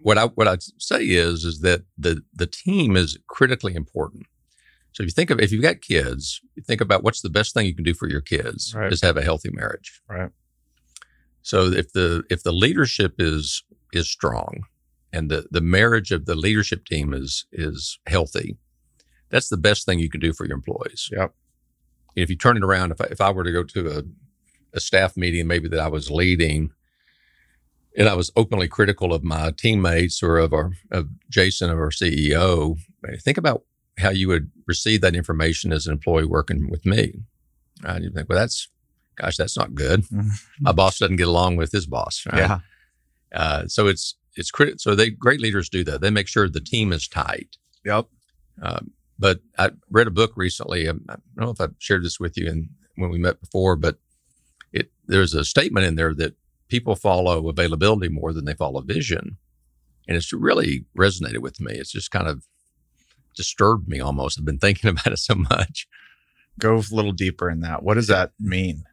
what I what I'd say is is that the the team is critically important. So if you think of if you've got kids, you think about what's the best thing you can do for your kids right. is have a healthy marriage. Right. So if the if the leadership is is strong and the the marriage of the leadership team is is healthy, that's the best thing you can do for your employees. Yep if you turn it around, if I, if I were to go to a, a staff meeting, maybe that I was leading, and I was openly critical of my teammates or of our of Jason of our CEO, think about how you would receive that information as an employee working with me. Right? You think, well, that's gosh, that's not good. Mm-hmm. My boss doesn't get along with his boss. Right? Yeah. Uh, so it's it's critical. So they great leaders do that. They make sure the team is tight. Yep. Um, but I read a book recently. Um, I don't know if I've shared this with you and when we met before, but it there's a statement in there that people follow availability more than they follow vision, and it's really resonated with me. It's just kind of disturbed me almost. I've been thinking about it so much. Go a little deeper in that. What does that mean?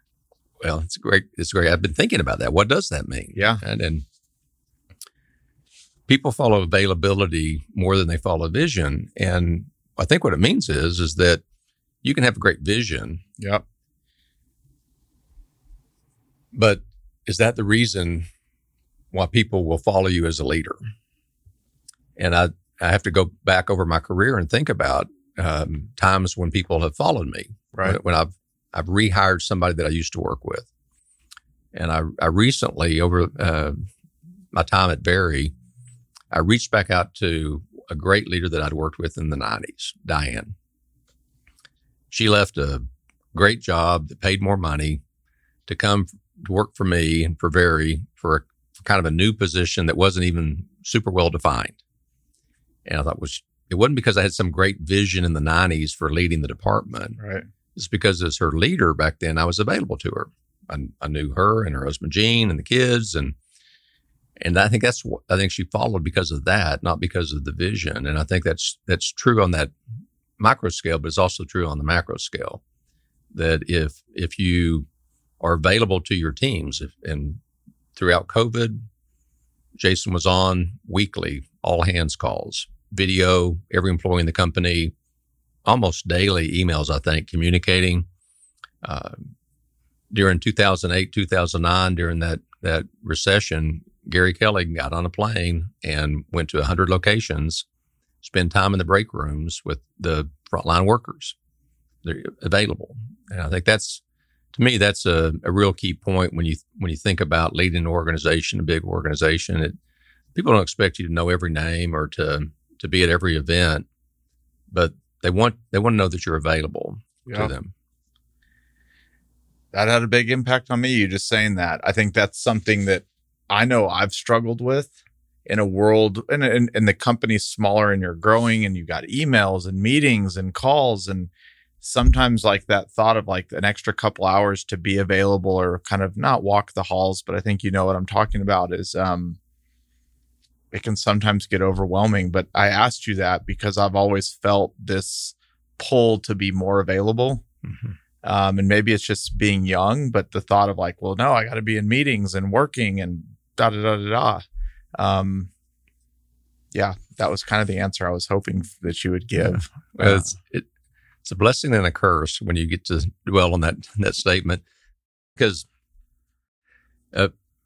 Well, it's great. It's great. I've been thinking about that. What does that mean? Yeah. And then people follow availability more than they follow vision. And I think what it means is is that you can have a great vision. Yep. But is that the reason why people will follow you as a leader? And I I have to go back over my career and think about um, times when people have followed me. Right. When, when I've I've rehired somebody that I used to work with, and I I recently over uh, my time at Vari, I reached back out to a great leader that I'd worked with in the 90s, Diane. She left a great job that paid more money to come to work for me and for Vari for, a, for kind of a new position that wasn't even super well defined. And I thought was it wasn't because I had some great vision in the 90s for leading the department. Right. It's because as her leader back then, I was available to her. I, I knew her and her husband Gene and the kids, and and I think that's what I think she followed because of that, not because of the vision. And I think that's that's true on that micro scale, but it's also true on the macro scale. That if if you are available to your teams, if, and throughout COVID, Jason was on weekly all hands calls, video, every employee in the company, almost daily emails. I think communicating. Uh, during 2008, 2009, during that that recession, Gary Kelly got on a plane and went to 100 locations, spend time in the break rooms with the frontline workers. They're available. And I think that's, to me, that's a, a real key point when you when you think about leading an organization, a big organization. It, people don't expect you to know every name or to to be at every event, but they want they want to know that you're available yeah. to them. That had a big impact on me. You just saying that. I think that's something that I know I've struggled with in a world and, and, and the company's smaller and you're growing and you got emails and meetings and calls and sometimes like that thought of like an extra couple hours to be available or kind of not walk the halls but i think you know what i'm talking about is um it can sometimes get overwhelming. But I asked you that because I've always felt this pull to be more available. Mm-hmm. Um, and maybe it's just being young, but the thought of like, well, no, I got to be in meetings and working and da da da da da. Um, yeah, that was kind of the answer I was hoping that you would give. Yeah. It's, it, it's a blessing and a curse when you get to dwell on that that statement because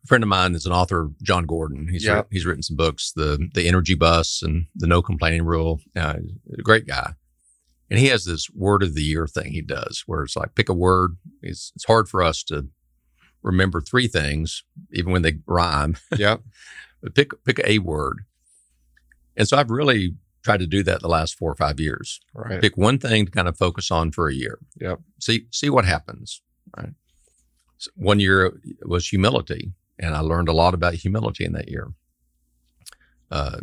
a friend of mine is an author, Jon Gordon. He's yep. he's written some books, the the Energy Bus and the No Complaining Rule. Uh, a great guy, and he has this word of the year thing he does, where it's like pick a word. It's it's hard for us to remember three things, even when they rhyme. Yeah, but pick pick a word. And so I've really tried to do that the last four or five years. Right. Pick one thing to kind of focus on for a year. Yep. See see what happens. Right. So one year was humility, and I learned a lot about humility in that year. Uh,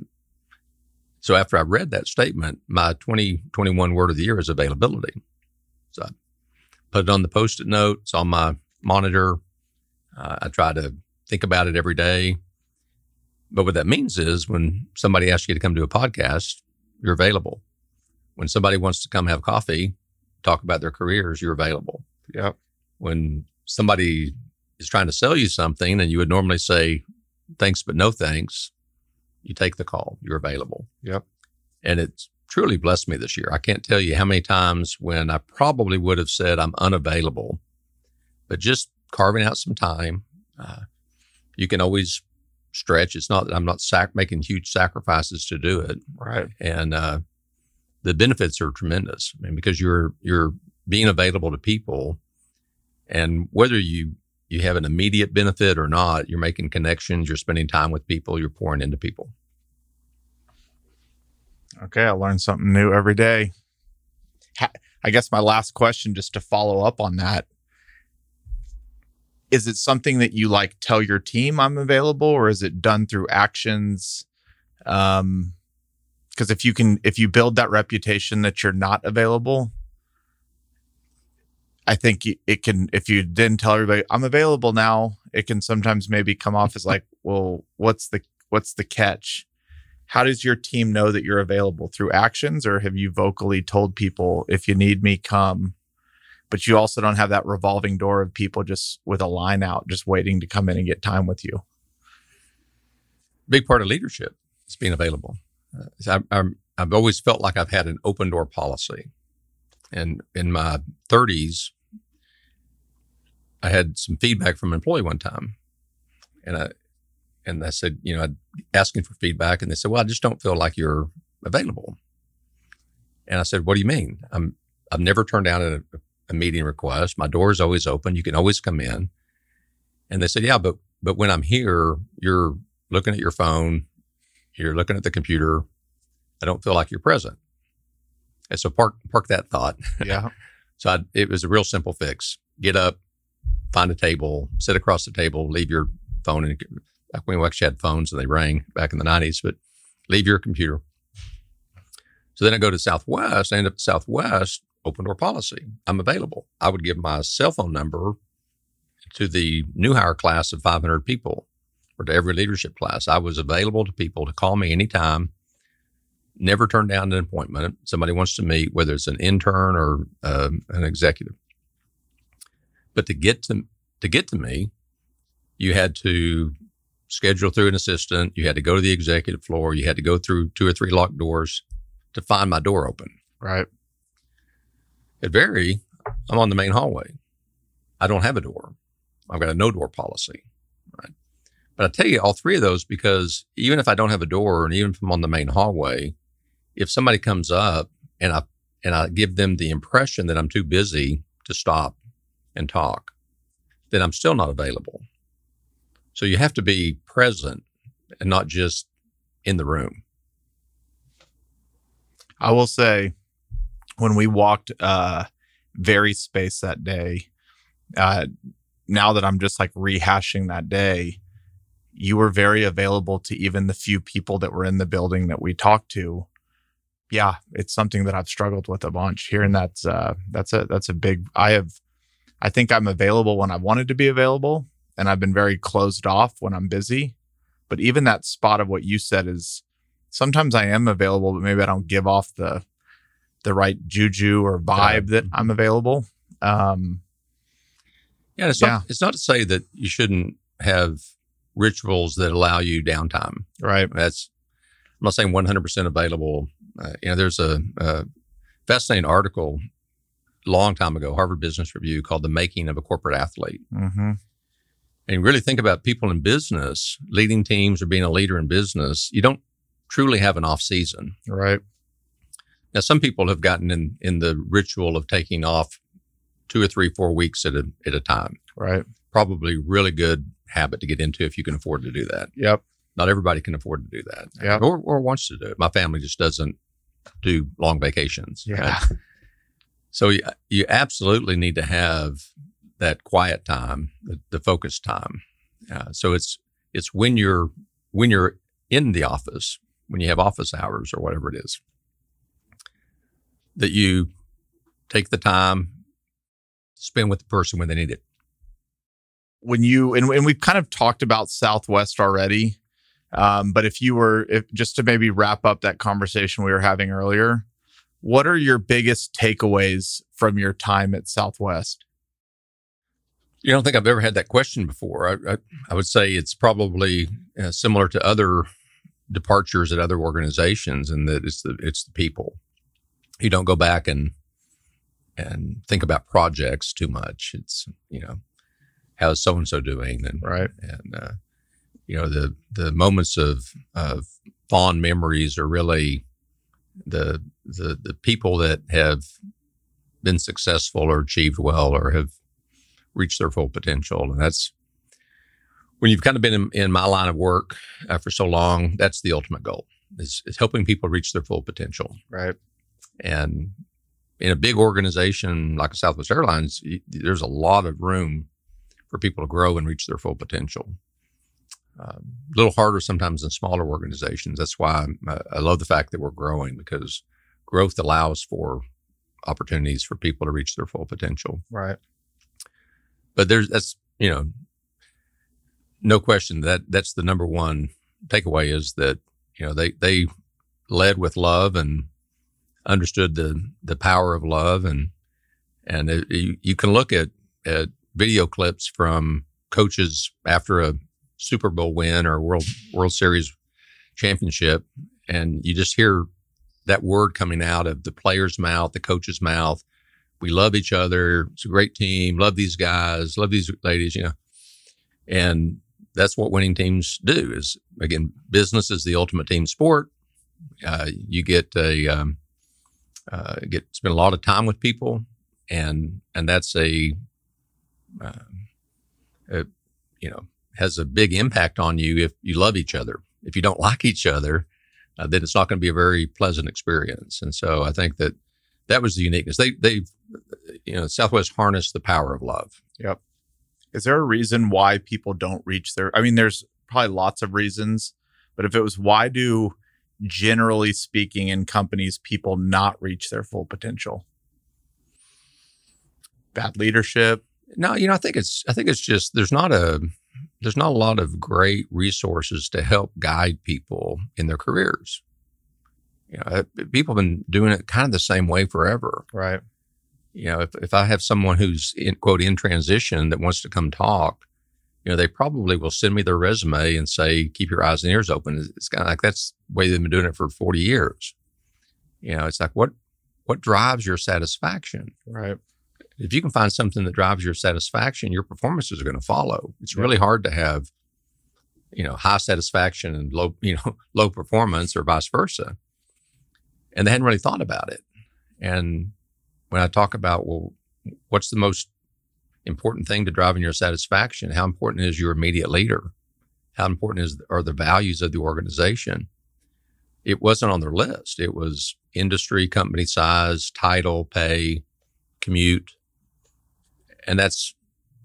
so after I read that statement, my 2021 word of the year is availability. So I put it on the post-it note. It's on my monitor. Uh, I try to think about it every day. But what that means is when somebody asks you to come to a podcast, you're available. When somebody wants to come have coffee, talk about their careers, you're available. Yep. When somebody is trying to sell you something and you would normally say thanks but no thanks, you take the call. You're available. Yep. And it's truly blessed me this year. I can't tell you how many times when I probably would have said I'm unavailable, but just carving out some time. Uh, you can always stretch. It's not that I'm not sac- making huge sacrifices to do it. Right. And uh, the benefits are tremendous. I mean, because you're you're being available to people, and whether you you have an immediate benefit or not, you're making connections. You're spending time with people. You're pouring into people. Okay, I learn something new every day. I guess my last question, just to follow up on that, is it something that you like tell your team I'm available or is it done through actions? Um, because if you can, if you build that reputation that you're not available, I think it can, if you then tell everybody I'm available now, it can sometimes maybe come off as like, well, what's the, what's the catch? How does your team know that you're available through actions or have you vocally told people if you need me, come? but you also don't have that revolving door of people just with a line out, just waiting to come in and get time with you. Big part of leadership is being available. Uh, I, have always felt like I've had an open door policy. And in my 30s, I had some feedback from an employee one time. And I, and I said, you know, I'd asking for feedback. And they said, well, I just don't feel like you're available. And I said, what do you mean? I'm, I've never turned down a, a meeting request. My door is always open. You can always come in. And they said, yeah, but, but when I'm here, you're looking at your phone, you're looking at the computer. I don't feel like you're present. And so park, park that thought. Yeah. so I, it was a real simple fix. Get up, find a table, sit across the table, leave your phone. And back when we actually had phones and they rang back in the 90s, but leave your computer. So then I go to Southwest. I end up at Southwest open door policy. I'm available. I would give my cell phone number to the new hire class of 500 people or to every leadership class. I was available to people to call me anytime. Never turn down an appointment. Somebody wants to meet, whether it's an intern or uh, an executive. But to get to to get to me, you had to schedule through an assistant. You had to go to the executive floor. You had to go through two or three locked doors to find my door open. Right. At Vari, I'm on the main hallway. I don't have a door. I've got a no door policy. Right. But I tell you all three of those because even if I don't have a door and even if I'm on the main hallway, if somebody comes up and I and I give them the impression that I'm too busy to stop and talk, then I'm still not available. So you have to be present and not just in the room. I will say when we walked uh VariSpace that day uh now that i'm just like rehashing that day you were very available to even the few people that were in the building that we talked to yeah it's something that i've struggled with a bunch here and that's uh that's a that's a big i have i think i'm available when i wanted to be available and i've been very closed off when i'm busy But even that spot of what you said is sometimes I am available, but maybe I don't give off the the right juju or vibe that Mm-hmm. I'm available. Um, Yeah, it's Yeah. not it's not to say that you shouldn't have rituals that allow you downtime. right. That's I'm not saying 100% available. Uh, you know, there's a, a fascinating article long time ago, Harvard Business Review, called "The Making of a Corporate Athlete." Mm-hmm. And really think about people in business, leading teams or being a leader in business. You don't truly have an off season. Right. Now, some people have gotten in in the ritual of taking off two or three, four weeks at a at a time. Right. Probably really good habit to get into if you can afford to do that. Yep. Not everybody can afford to do that, Yeah. or or wants to do it. My family just doesn't do long vacations. Yeah. So you, you absolutely need to have that quiet time, the, the focus time. Uh, so it's it's when you're when you're in the office, when you have office hours or whatever it is, that you take the time to spend with the person when they need it. when you and, and we've kind of talked about Southwest already, um, but if you were if just to maybe wrap up that conversation we were having earlier, what are your biggest takeaways from your time at Southwest? You don't think I've ever had that question before. I, I, I would say it's probably uh, similar to other departures at other organizations, and that it's the it's the people. You don't go back and and think about projects too much. It's you know how's so and so doing, and Right. and uh, you know the the moments of of fond memories are really the the the people that have been successful or achieved well or have reached their full potential, and that's when you've kind of been in, in my line of work uh, for so long. That's the ultimate goal is, is helping people reach their full potential. Right. And in a big organization like Southwest Airlines, there's a lot of room for people to grow and reach their full potential. Um, a little harder sometimes in smaller organizations. That's why I, I love the fact that we're growing because growth allows for opportunities for people to reach their full potential. Right. But there's that's you know, no question that that's the number one takeaway is that you know they they led with love and understood the the power of love and and it, you, you can look at at video clips from coaches after a Super Bowl win or World World Series championship and you just hear that word coming out of the player's mouth, the coach's mouth. We love each other. It's a great team. Love these guys. Love these ladies, you know. And that's what winning teams do is again, business is the ultimate team sport. Uh, you get a um, uh, get spend a lot of time with people, and and that's a, um, a you know has a big impact on you if you love each other. If you don't like each other, uh, then it's not going to be a very pleasant experience. And so I think that that was the uniqueness. They they you know Southwest harnessed the power of love. Yep. Is there a reason why people don't reach their I mean there's probably lots of reasons, but if it was why do generally speaking in companies people not reach their full potential? Bad leadership, No, you know, I think it's I think it's just there's not a there's not a lot of great resources to help guide people in their careers. You know, uh, people have been doing it kind of the same way forever. right? You know, if, if I have someone who's in quote in transition that wants to come talk, you know, they probably will send me their resume and say, keep your eyes and ears open. It's, it's kind of like that's the way they've been doing it for 40 years. You know, it's like what what drives your satisfaction? Right. If you can find something that drives your satisfaction, your performances are going to follow. It's Yeah. really hard to have, you know, high satisfaction and low, you know, low performance or vice versa. And they hadn't really thought about it. And when I talk about, well, what's the most important thing to driving your satisfaction? How important is your immediate leader? How important is are the values of the organization? It wasn't on their list. It was industry, company size, title, pay, commute, and that's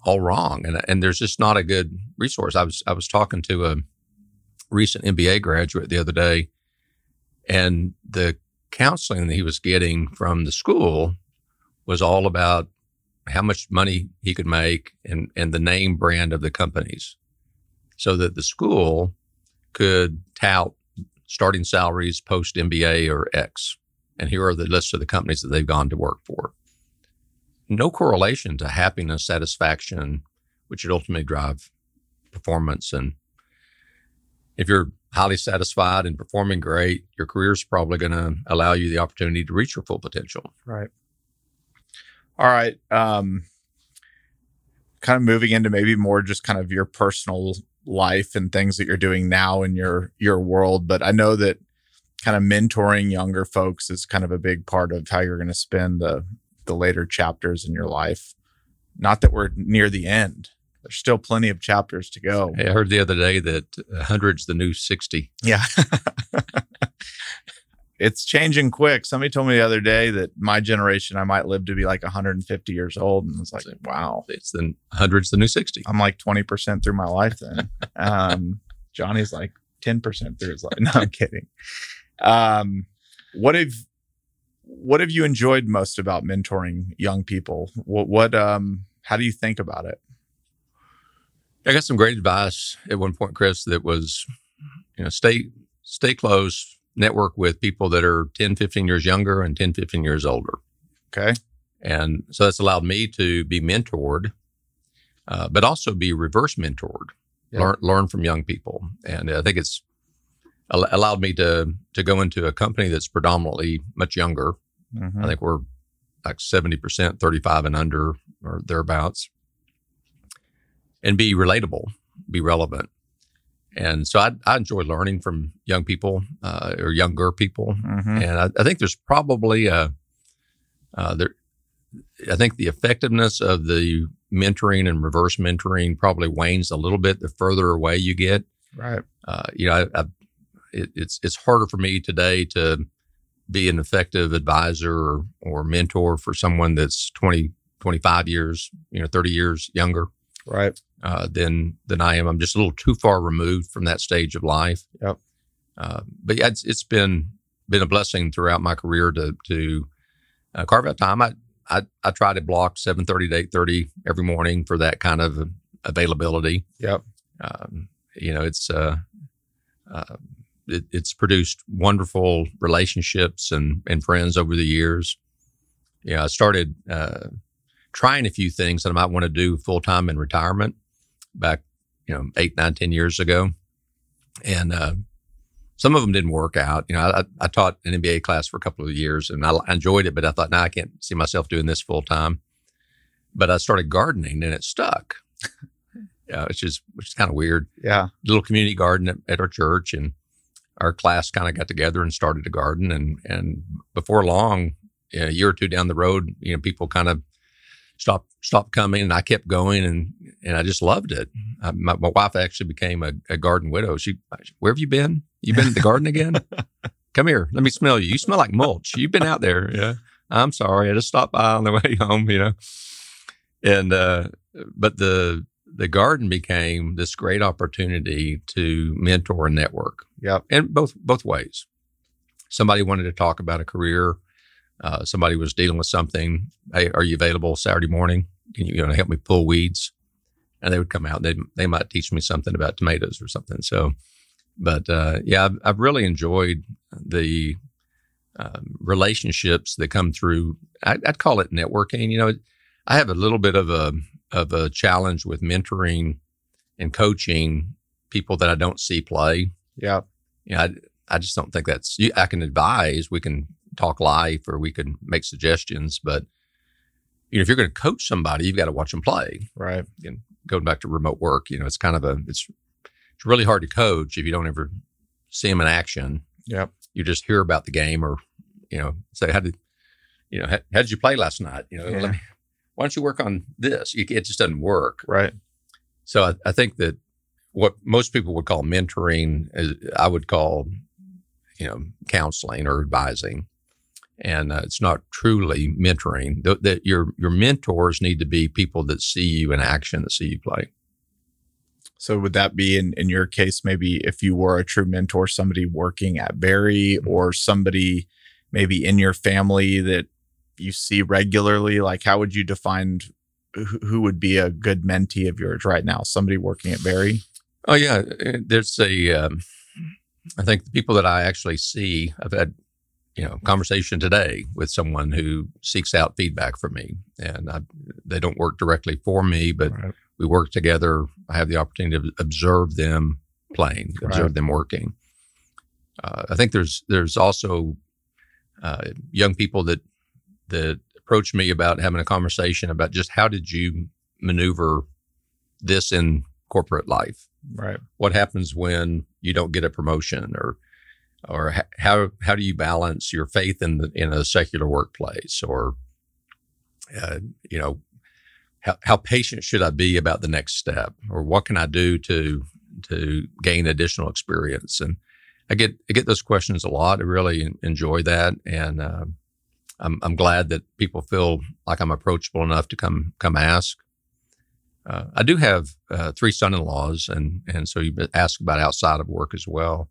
all wrong. And and there's just not a good resource. I was I was talking to a recent MBA graduate the other day, and the counseling that he was getting from the school was all about how much money he could make and and the name brand of the companies, so that the school could tout starting salaries post MBA or X. And here are the lists of the companies that they've gone to work for. No correlation to happiness, satisfaction, which would ultimately drive performance. And if you're highly satisfied and performing great, your career is probably going to allow you the opportunity to reach your full potential. Right. All right. Um, kind of moving into maybe more just kind of your personal life and things that you're doing now in your your world but i know that kind of mentoring younger folks is kind of a big part of how you're going to spend the the later chapters in your life not that we're near the end there's still plenty of chapters to go hey, i heard the other day that 100's the new 60 yeah it's changing quick. Somebody told me the other day that my generation, I might live to be like 150 years old. And it's like, wow. It's the hundreds, the new 60. I'm like 20% through my life then. um, Johnny's like 10% through his life. No, I'm kidding. Um, what have, what have you enjoyed most about mentoring young people? What, what, um, how do you think about it? I got some great advice at one point, Chris, that was, you know, stay, stay close, network with people that are 10, 15 years younger and 10, 15 years older. Okay. And so that's allowed me to be mentored, uh, but also be reverse mentored, yeah. learn, learn from young people. And I think it's allowed me to, to go into a company that's predominantly much younger. Mm-hmm. I think we're like 70%, 35 and under or thereabouts and be relatable, be relevant. And so I, I enjoy learning from young people uh, or younger people. Mm-hmm. And I, I, think there's probably a, uh, there, I think the effectiveness of the mentoring and reverse mentoring probably wanes a little bit the further away you get. Right. Uh, you know, I, I, it, it's it's harder for me today to be an effective advisor or, or mentor for someone that's 20, 25 years, you know, 30 years younger right uh, than than I am. I'm just a little too far removed from that stage of life. Yep. Uh, but yeah, it's, it's been been a blessing throughout my career to to uh, carve out time. I, I I try to block seven thirty to eight thirty every morning for that kind of availability. Yep. Um, you know, it's uh, uh, it, it's produced wonderful relationships and and friends over the years. Yeah, I started uh, trying a few things that I might want to do full time in retirement back, you know, eight, nine, ten years ago. And uh, some of them didn't work out. You know, I, I, taught an MBA class for a couple of years and I, enjoyed it, but I thought, now nah, I can't see myself doing this full time. But I started gardening and it stuck. yeah, which is which is kind of weird. Yeah, little community garden at, at our church, and our class kind of got together and started a garden. And and before long, a year or two down the road, you know, people kind of stopped stopped coming, and I kept going, and and I just loved it. I, my, my, wife actually became a, a, garden widow. She, where have you been? You've been in the garden again? Come here, let me smell you. You smell like mulch. You've been out there. Yeah, I'm sorry. I just stopped by on the way home. You know, and uh, but the the garden became this great opportunity to mentor and network. Yeah, and both both ways. Somebody wanted to talk about a career uh, somebody was dealing with something. Hey, are you available Saturday morning? Can you, you know, help me pull weeds? And they would come out. They they might teach me something about tomatoes or something. So, but uh, yeah, I've, I've, really enjoyed the um, relationships that come through. I, would call it networking. You know, I have a little bit of a of a challenge with mentoring and coaching people that I don't see play. Yeah. You know, I, I just don't think that's. I can advise. We can talk life or we can make suggestions. But you know, if you're going to coach somebody, you've got to watch them play. Right. And going back to remote work, you know, it's kind of a it's it's really hard to coach if you don't ever see them in action. Yep. You just hear about the game or you know say how did you know how, how did you play last night? You know, yeah. me, why don't you work on this? It just doesn't work. Right. So I, I think that what most people would call mentoring, I would call you know counseling or advising and uh, it's not truly mentoring. That your your mentors need to be people that see you in action, that see you play. So would that be in in your case maybe if you were a true mentor, somebody working at Vari mm-hmm. or somebody maybe in your family that you see regularly? Like how would you define who would be a good mentee of yours right now? Somebody working at Vari? Oh yeah, uh, there's a um, I think the people that I actually see, I've had, you know, conversation today with someone who seeks out feedback from me, and I, they don't work directly for me, but right. we work together. I have the opportunity to observe them playing, observe right. them working. Uh, I think there's there's also uh, young people that that approach me about having a conversation about just how did you maneuver this in corporate life? Right. What happens when you don't get a promotion or or how how do you balance your faith in the, in a secular workplace or uh, you know how, how patient should I be about the next step or what can I do to to gain additional experience and I get I get those questions a lot. I really enjoy that, and uh, I'm I'm glad that people feel like I'm approachable enough to come come ask. Uh, I do have uh, three son-in-laws, and and so you ask about outside of work as well.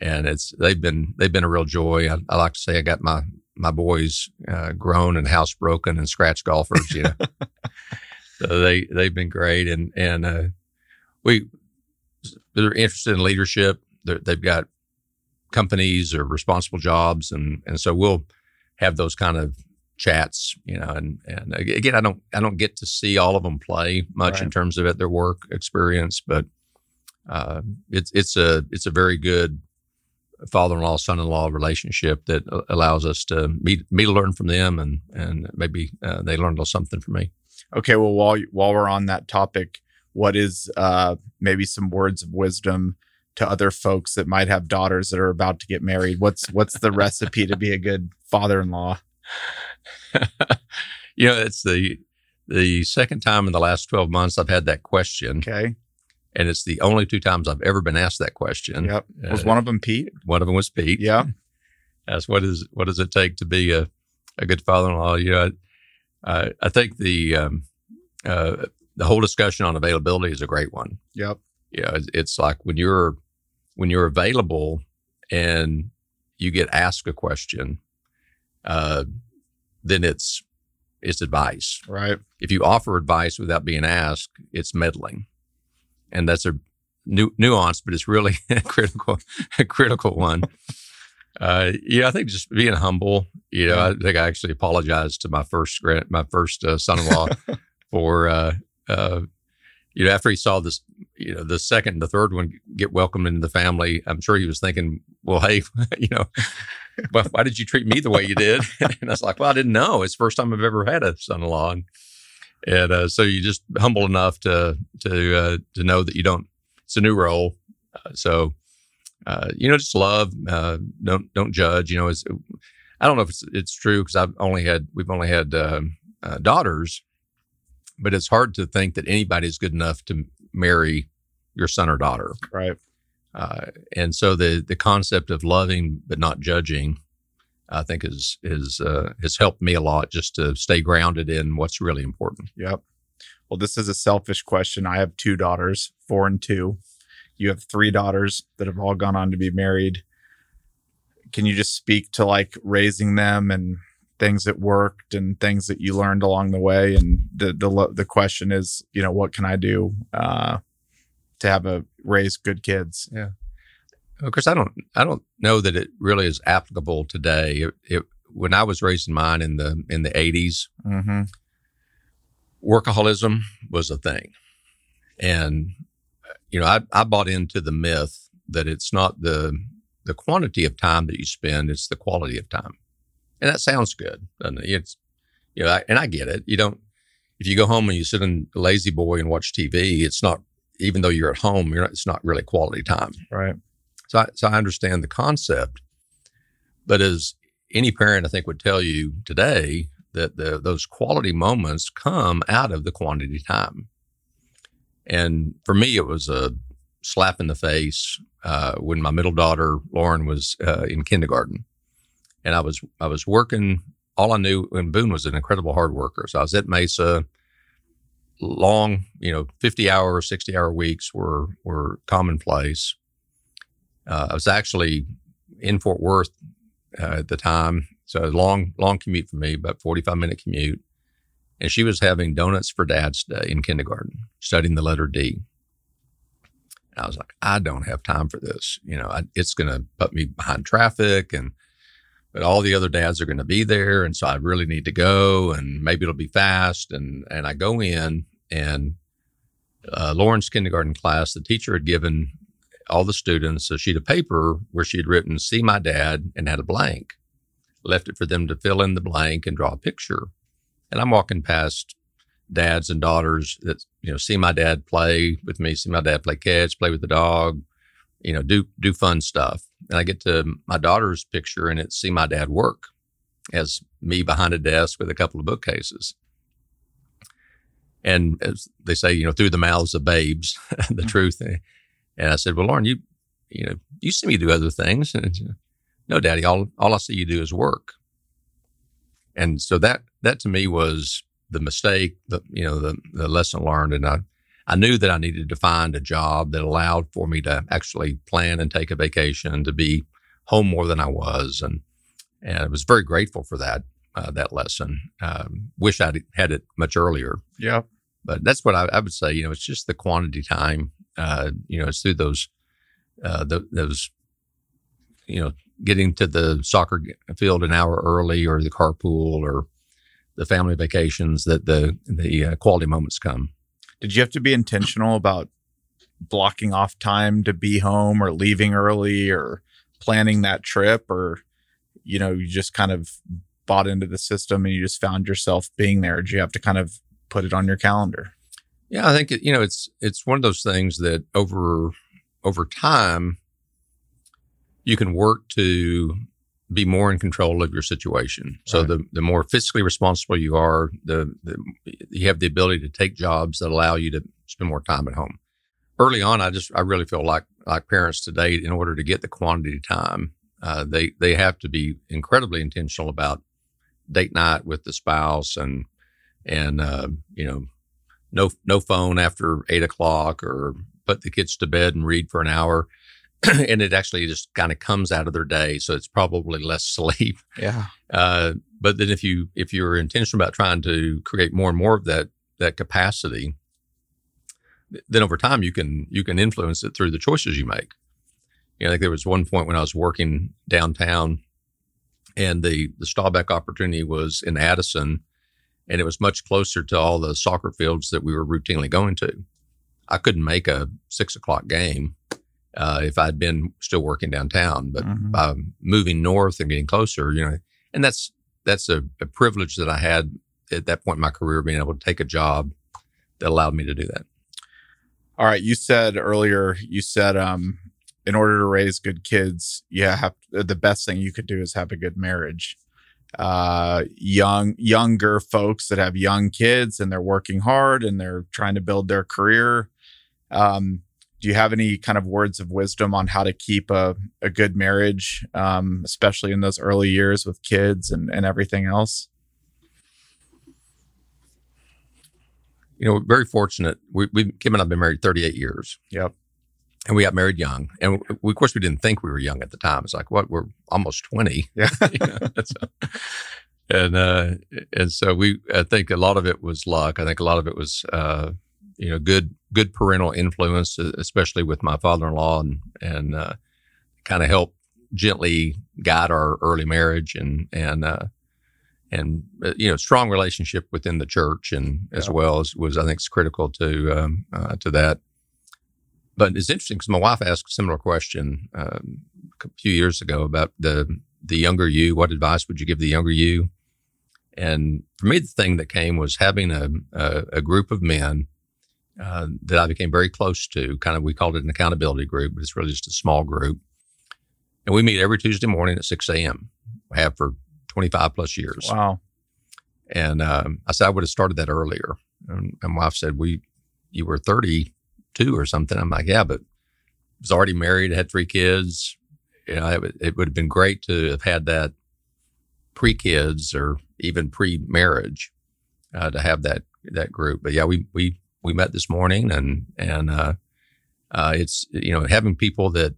And it's they've been they've been a real joy. I, I like to say I got my my boys uh, grown and housebroken and scratch golfers. You know, so they they've been great, and and uh, we they're interested in leadership. they they've got companies or responsible jobs, and and so we'll have those kind of chats, you know, and and again, I don't I don't get to see all of them play much right. in terms of their work experience, but uh, it's it's a it's a very good father-in-law son-in-law relationship that allows us to meet me to learn from them and and maybe uh, they learn a little something from me. Okay, well while while we're on that topic, what is uh, maybe some words of wisdom to other folks that might have daughters that are about to get married? What's what's the recipe to be a good father-in-law? you know, it's the the second time in the last 12 months I've had that question. Okay. And it's the only two times I've ever been asked that question. Yep. Was uh, one of them Pete? One of them was Pete. Yeah. Asked what is what does it take to be a, a good father-in-law? You know, I, I think the um, uh, the whole discussion on availability is a great one. Yep. Yeah, you know, it's, it's like when you're when you're available and you get asked a question, uh, then it's it's advice. Right. If you offer advice without being asked, it's meddling, and that's a nu- nuance, but it's really a critical a critical one. Uh, yeah, I think just being humble. You know, I think I actually apologized to my first my first uh, son-in-law for uh, uh, you know after he saw this you know the second and the third one get welcomed into the family. I'm sure he was thinking, well, hey, you know, well, why did you treat me the way you did? and I was like, well, I didn't know. It's the first time I've ever had a son-in-law, and, and uh, so you just humble enough to to uh, to know that you don't. It's a new role, uh, so uh, you know, just love. Uh, don't don't judge. You know, it's, I don't know if it's it's true because I've only had we've only had um, uh, daughters, but it's hard to think that anybody's good enough to marry your son or daughter. Right. Uh, and so the the concept of loving but not judging, I think is is uh, has helped me a lot just to stay grounded in what's really important. Yep. Well, this is a selfish question. I have two daughters, four and two. You have three daughters that have all gone on to be married. Can you just speak to like raising them and things that worked and things that you learned along the way? And the the the question is, you know, what can I do uh, to have a raise good kids. Yeah. Of course, I don't. I don't know that it really is applicable today. It, it when I was raising mine in the in the 80s, mm-hmm. workaholism was a thing, and you know, I, I bought into the myth that it's not the the quantity of time that you spend; it's the quality of time, and that sounds good. And it? It's you know, I, and I get it. You don't if you go home and you sit in La-Z-Boy and watch TV, it's not even though you're at home, you're not, it's not really quality time. Right. So I, so I understand the concept, but as any parent I think would tell you today that the, those quality moments come out of the quantity time. And for me, it was a slap in the face uh, when my middle daughter Lauren was uh, in kindergarten, and I was I was working. All I knew, and Boone was an incredible hard worker. So I was at Mesa long, you know, 50 hour, 60 hour weeks were, were commonplace. Uh, I was actually in Fort Worth uh, at the time. So long, long commute for me, about 45 minute commute. And she was having donuts for dad's day in kindergarten, studying the letter D. I was like, I don't have time for this. You know, I, it's going to put me behind traffic and, but all the other dads are going to be there. And so I really need to go and maybe it'll be fast. And, and I go in and, uh, Lauren's kindergarten class, the teacher had given all the students a sheet of paper where she had written, see my dad and had a blank, left it for them to fill in the blank and draw a picture. And I'm walking past dads and daughters that you know see my dad play with me, see my dad play catch, play with the dog, you know, do do fun stuff. And I get to my daughter's picture and it's see my dad work as me behind a desk with a couple of bookcases. And as they say, you know, through the mouths of babes, the mm-hmm. truth. And I said, Well, Lauren, you you know, you see me do other things. And no, Daddy, all all I see you do is work. And so that that to me was the mistake, the you know, the the lesson learned, and I I knew that I needed to find a job that allowed for me to actually plan and take a vacation, to be home more than I was, and and I was very grateful for that uh, that lesson. Um, wish I'd had it much earlier. Yeah, but that's what I, I, would say. You know, it's just the quantity time. Uh, you know, it's through those uh, the, those you know getting to the soccer field an hour early, or the carpool, or the family vacations that the the uh, quality moments come. Did you have to be intentional about blocking off time to be home or leaving early or planning that trip? Or you know you just kind of bought into the system and you just found yourself being there? Did you have to kind of put it on your calendar? Yeah i think you know it's it's one of those things that over over time you can work to be more in control of your situation. So right. the the more fiscally responsible you are, the, the you have the ability to take jobs that allow you to spend more time at home. Early on, I just I really feel like like parents today, in order to get the quantity time, uh, they they have to be incredibly intentional about date night with the spouse and and uh, you know no no phone after eight o'clock or put the kids to bed and read for an hour and it actually just kind of comes out of their day. So it's probably less sleep. Yeah. Uh, but then if you if you're intentional about trying to create more and more of that that capacity, then over time you can you can influence it through the choices you make. You know, I think there was one point when I was working downtown, and the the Staubach opportunity was in Addison, and it was much closer to all the soccer fields that we were routinely going to. I couldn't make a six o'clock game uh, if I'd been still working downtown. But mm-hmm. by moving north and getting closer, you know, and that's that's a, a, privilege that I had at that point in my career, being able to take a job that allowed me to do that. All right, you said earlier, you said um, in order to raise good kids, yeah, have the best thing you could do is have a good marriage. Uh, young younger folks that have young kids and they're working hard and they're trying to build their career. Um, do you have any kind of words of wisdom on how to keep a, a good marriage, um, especially in those early years with kids and, and everything else? You know, very fortunate. We, we Kim and I've been married 38 years. Yep. And we got married young. And we, of course, we didn't think we were young at the time. It's like, what? We're almost 20. Yeah. so, and, uh, and so we, I think a lot of it was luck. I think a lot of it was, uh, you know, good good parental influence, especially with my father-in-law, and and uh, kind of help gently guide our early marriage and and uh, and uh, you know strong relationship within the church and as well as was I think is critical to um, uh, to that. But it's interesting because my wife asked a similar question um, a few years ago about the the younger you. What advice would you give the younger you? And for me, the thing that came was having a, a, a group of men uh, that I became very close to. Kind of, we called it an accountability group, but it's really just a small group. And we meet every Tuesday morning at 6 a.m. We have for 25 plus years. Wow. And um, I said I would have started that earlier. And, and my wife said, "We, you were 32 or something." I'm like, "Yeah, but I was already married, had three kids. You know, it, it would have been great to have had that pre kids or even pre marriage uh, to have that that group. But yeah, we we we met this morning, and and uh, uh, it's you know having people that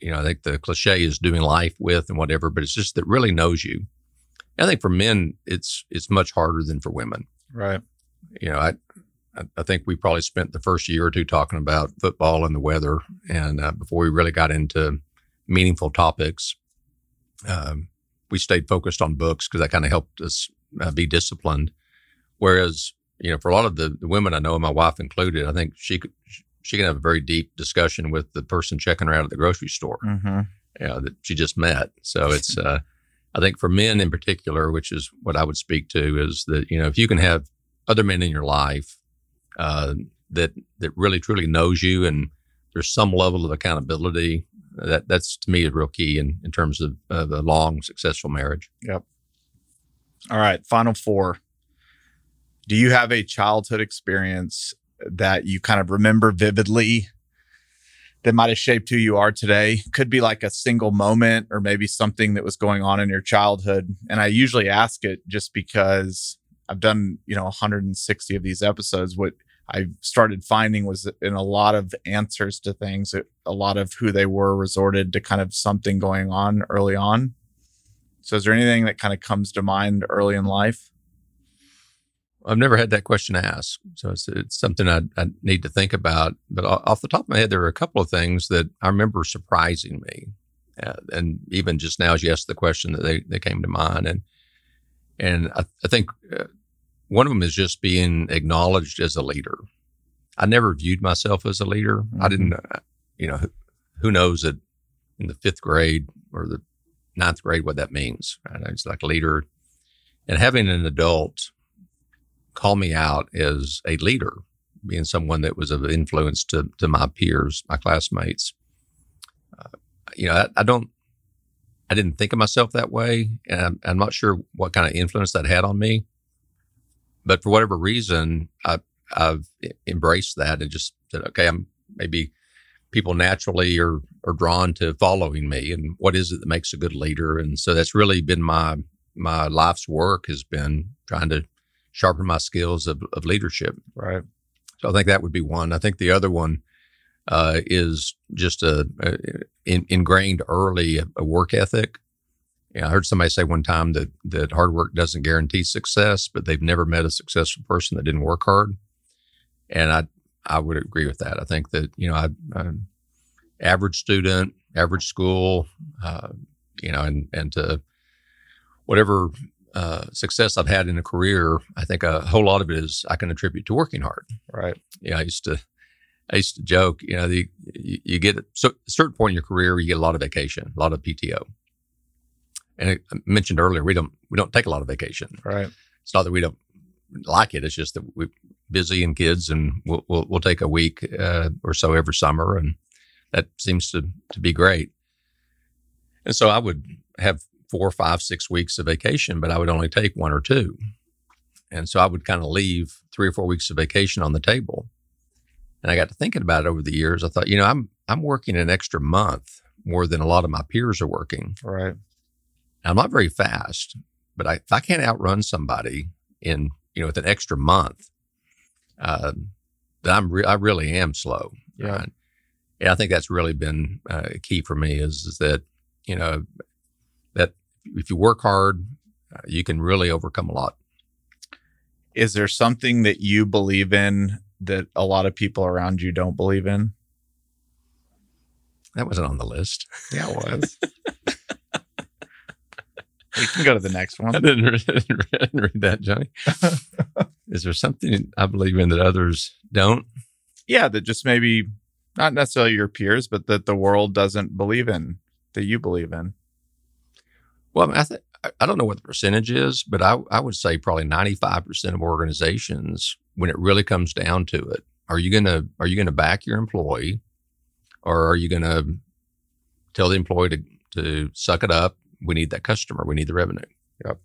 you know I think the cliche is doing life with and whatever, but it's just that really knows you. I think for men, it's it's much harder than for women. Right. You know, I I, I think we probably spent the first year or two talking about football and the weather, and uh, before we really got into meaningful topics, um, we stayed focused on books because that kind of helped us uh, be disciplined. Whereas, you know, for a lot of the, women I know, my wife included, I think she could she can have a very deep discussion with the person checking her out at the grocery store, Mm-hmm. you know, that she just met. So it's, uh, I think for men in particular, which is what I would speak to, is that you know if you can have other men in your life uh, that that really truly knows you and there's some level of accountability, that that's to me a real key in in terms of, of a long successful marriage. Yep all right, final four. Do you have a childhood experience that you kind of remember vividly that might have shaped who you are today? Could be like a single moment or maybe something that was going on in your childhood. And I usually ask it just because I've done, you know, 160 of these episodes. What I started finding was in a lot of answers to things, a lot of who they were resorted to kind of something going on early on. So is there anything that kind of comes to mind early in life? I've never had that question asked, so it's, it's something I, I need to think about. But off the top of my head, there are a couple of things that I remember surprising me, uh, and even just now, as you asked the question, that they, they came to mind, and and I, I think uh, one of them is just being acknowledged as a leader. I never viewed myself as a leader. I didn't, uh, you know, who, who knows that in the fifth grade or the ninth grade what that means. Right? It's like leader, and having an adult call me out as a leader, being someone that was of influence to to my peers, my classmates. Uh, you know, I, I, don't, I didn't think of myself that way, and I'm, I'm, not sure what kind of influence that had on me. But for whatever reason, I, I've embraced that and just said, okay, I'm maybe people naturally are are drawn to following me, and what is it that makes a good leader? And so that's really been my my life's work has been trying to sharpen my skills of, of leadership. Right. So I think that would be one. I think the other one uh, is just a, a in, ingrained early a, a work ethic. Yeah, I heard somebody say one time that that hard work doesn't guarantee success, but they've never met a successful person that didn't work hard. And I I would agree with that. I think that you know I, I'm average student, average school, uh, you know, and and to whatever uh, success I've had in a career, I think a whole lot of it is I can attribute to working hard. Right. Yeah, I used to, I used to joke, you know, the, you, you get so, a certain point in your career, you get a lot of vacation, a lot of PTO. And I mentioned earlier, we don't we don't take a lot of vacation. Right. It's not that we don't like it; it's just that we're busy and kids, and we'll we'll, we'll take a week uh, or so every summer, and that seems to to be great. And so I would have four, five, six weeks of vacation, but I would only take one or two. And so I would kind of leave three or four weeks of vacation on the table. And I got to thinking about it over the years. I thought, you know, I'm I'm working an extra month more than a lot of my peers are working. Right. I'm not very fast, but I, if I can't outrun somebody in you know with an extra month, uh, then I'm re- I really am slow. Yeah. Right? And I think that's really been uh, key for me is, is that you know that if you work hard, uh, you can really overcome a lot. Is there something that you believe in that a lot of people around you don't believe in? That wasn't on the list. Yeah, it was. we can go to the next I one. didn't read, didn't read that, Johnny. Is there something I believe in that others don't? Yeah, that just maybe not necessarily your peers, but that the world doesn't believe in that you believe in. Well, I, mean, I, th- I don't know what the percentage is, but I, I would say probably 95% of organizations, when it really comes down to it, are you going to, are you going to back your employee or are you going to tell the employee to, to suck it up? We need that customer. We need the revenue. Yep.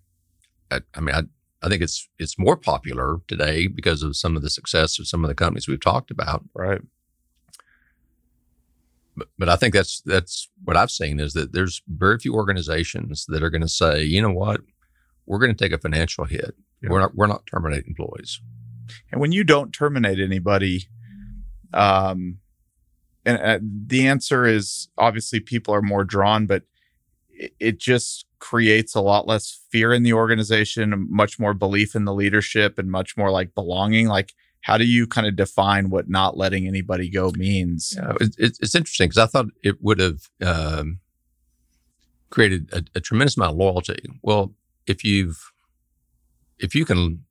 I, I mean, I, I think it's, it's more popular today because of some of the success of some of the companies we've talked about. Right. But, but I think that's that's what I've seen is that there's very few organizations that are going to say, you know what, we're going to take a financial hit. Yeah. We're not we're not terminating employees. And when you don't terminate anybody, um, and uh, the answer is obviously people are more drawn, but it, it just creates a lot less fear in the organization, much more belief in the leadership, and much more like belonging. Like, How do you kind of define what not letting anybody go means? Yeah, it, it, it's interesting because I thought it would have um, created a, a tremendous amount of loyalty. Well, if you've if you can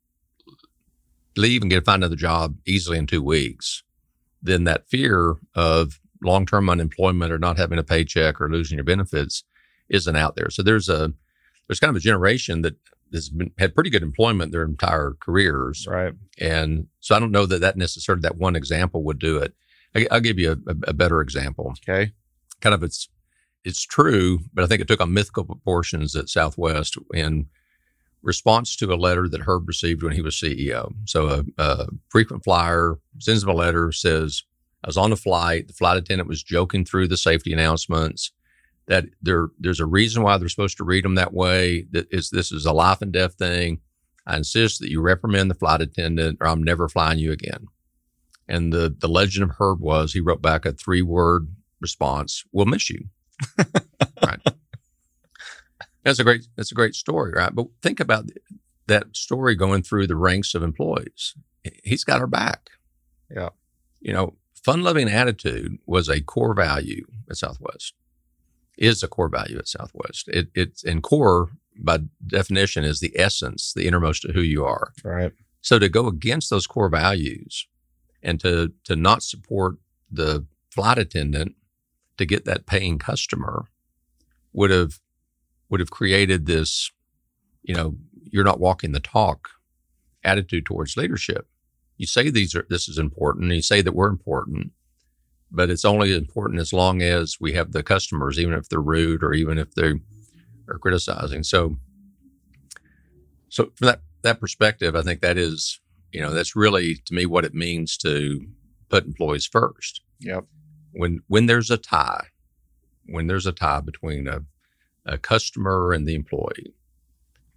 leave and get find another job easily in two weeks, then that fear of long term unemployment or not having a paycheck or losing your benefits isn't out there. So there's a there's kind of a generation that has been had pretty good employment their entire careers, Right. and so I don't know that that necessarily that one example would do it. I, I'll give you a, a, a better example. Okay. Kind of it's it's true, but I think it took on mythical proportions at Southwest in response to a letter that Herb received when he was CEO. So a, a frequent flyer sends him a letter, says, I was on a flight. The flight attendant was joking through the safety announcements that there there's a reason why they're supposed to read them that way. That is this is a life and death thing. I insist that you reprimand the flight attendant or I'm never flying you again. And the the legend of Herb was he wrote back a three word response, We'll miss you. right. That's a great that's a great story, right? But think about that story going through the ranks of employees. He's got our back. Yeah. You know, fun loving attitude was a core value at Southwest. Is a core value at Southwest. It, it's and core by definition is the essence, the innermost of who you are. Right. So to go against those core values and to to not support the flight attendant to get that paying customer would have would have created this, you know, you're not walking the talk attitude towards leadership. You say these are this is important, you say that we're important, but it's only important as long as we have the customers, even if they're rude or even if they are criticizing. So, so from that that perspective, I think that is, you know, that's really to me what it means to put employees first. Yep. When when there's a tie, when there's a tie between a, a customer and the employee,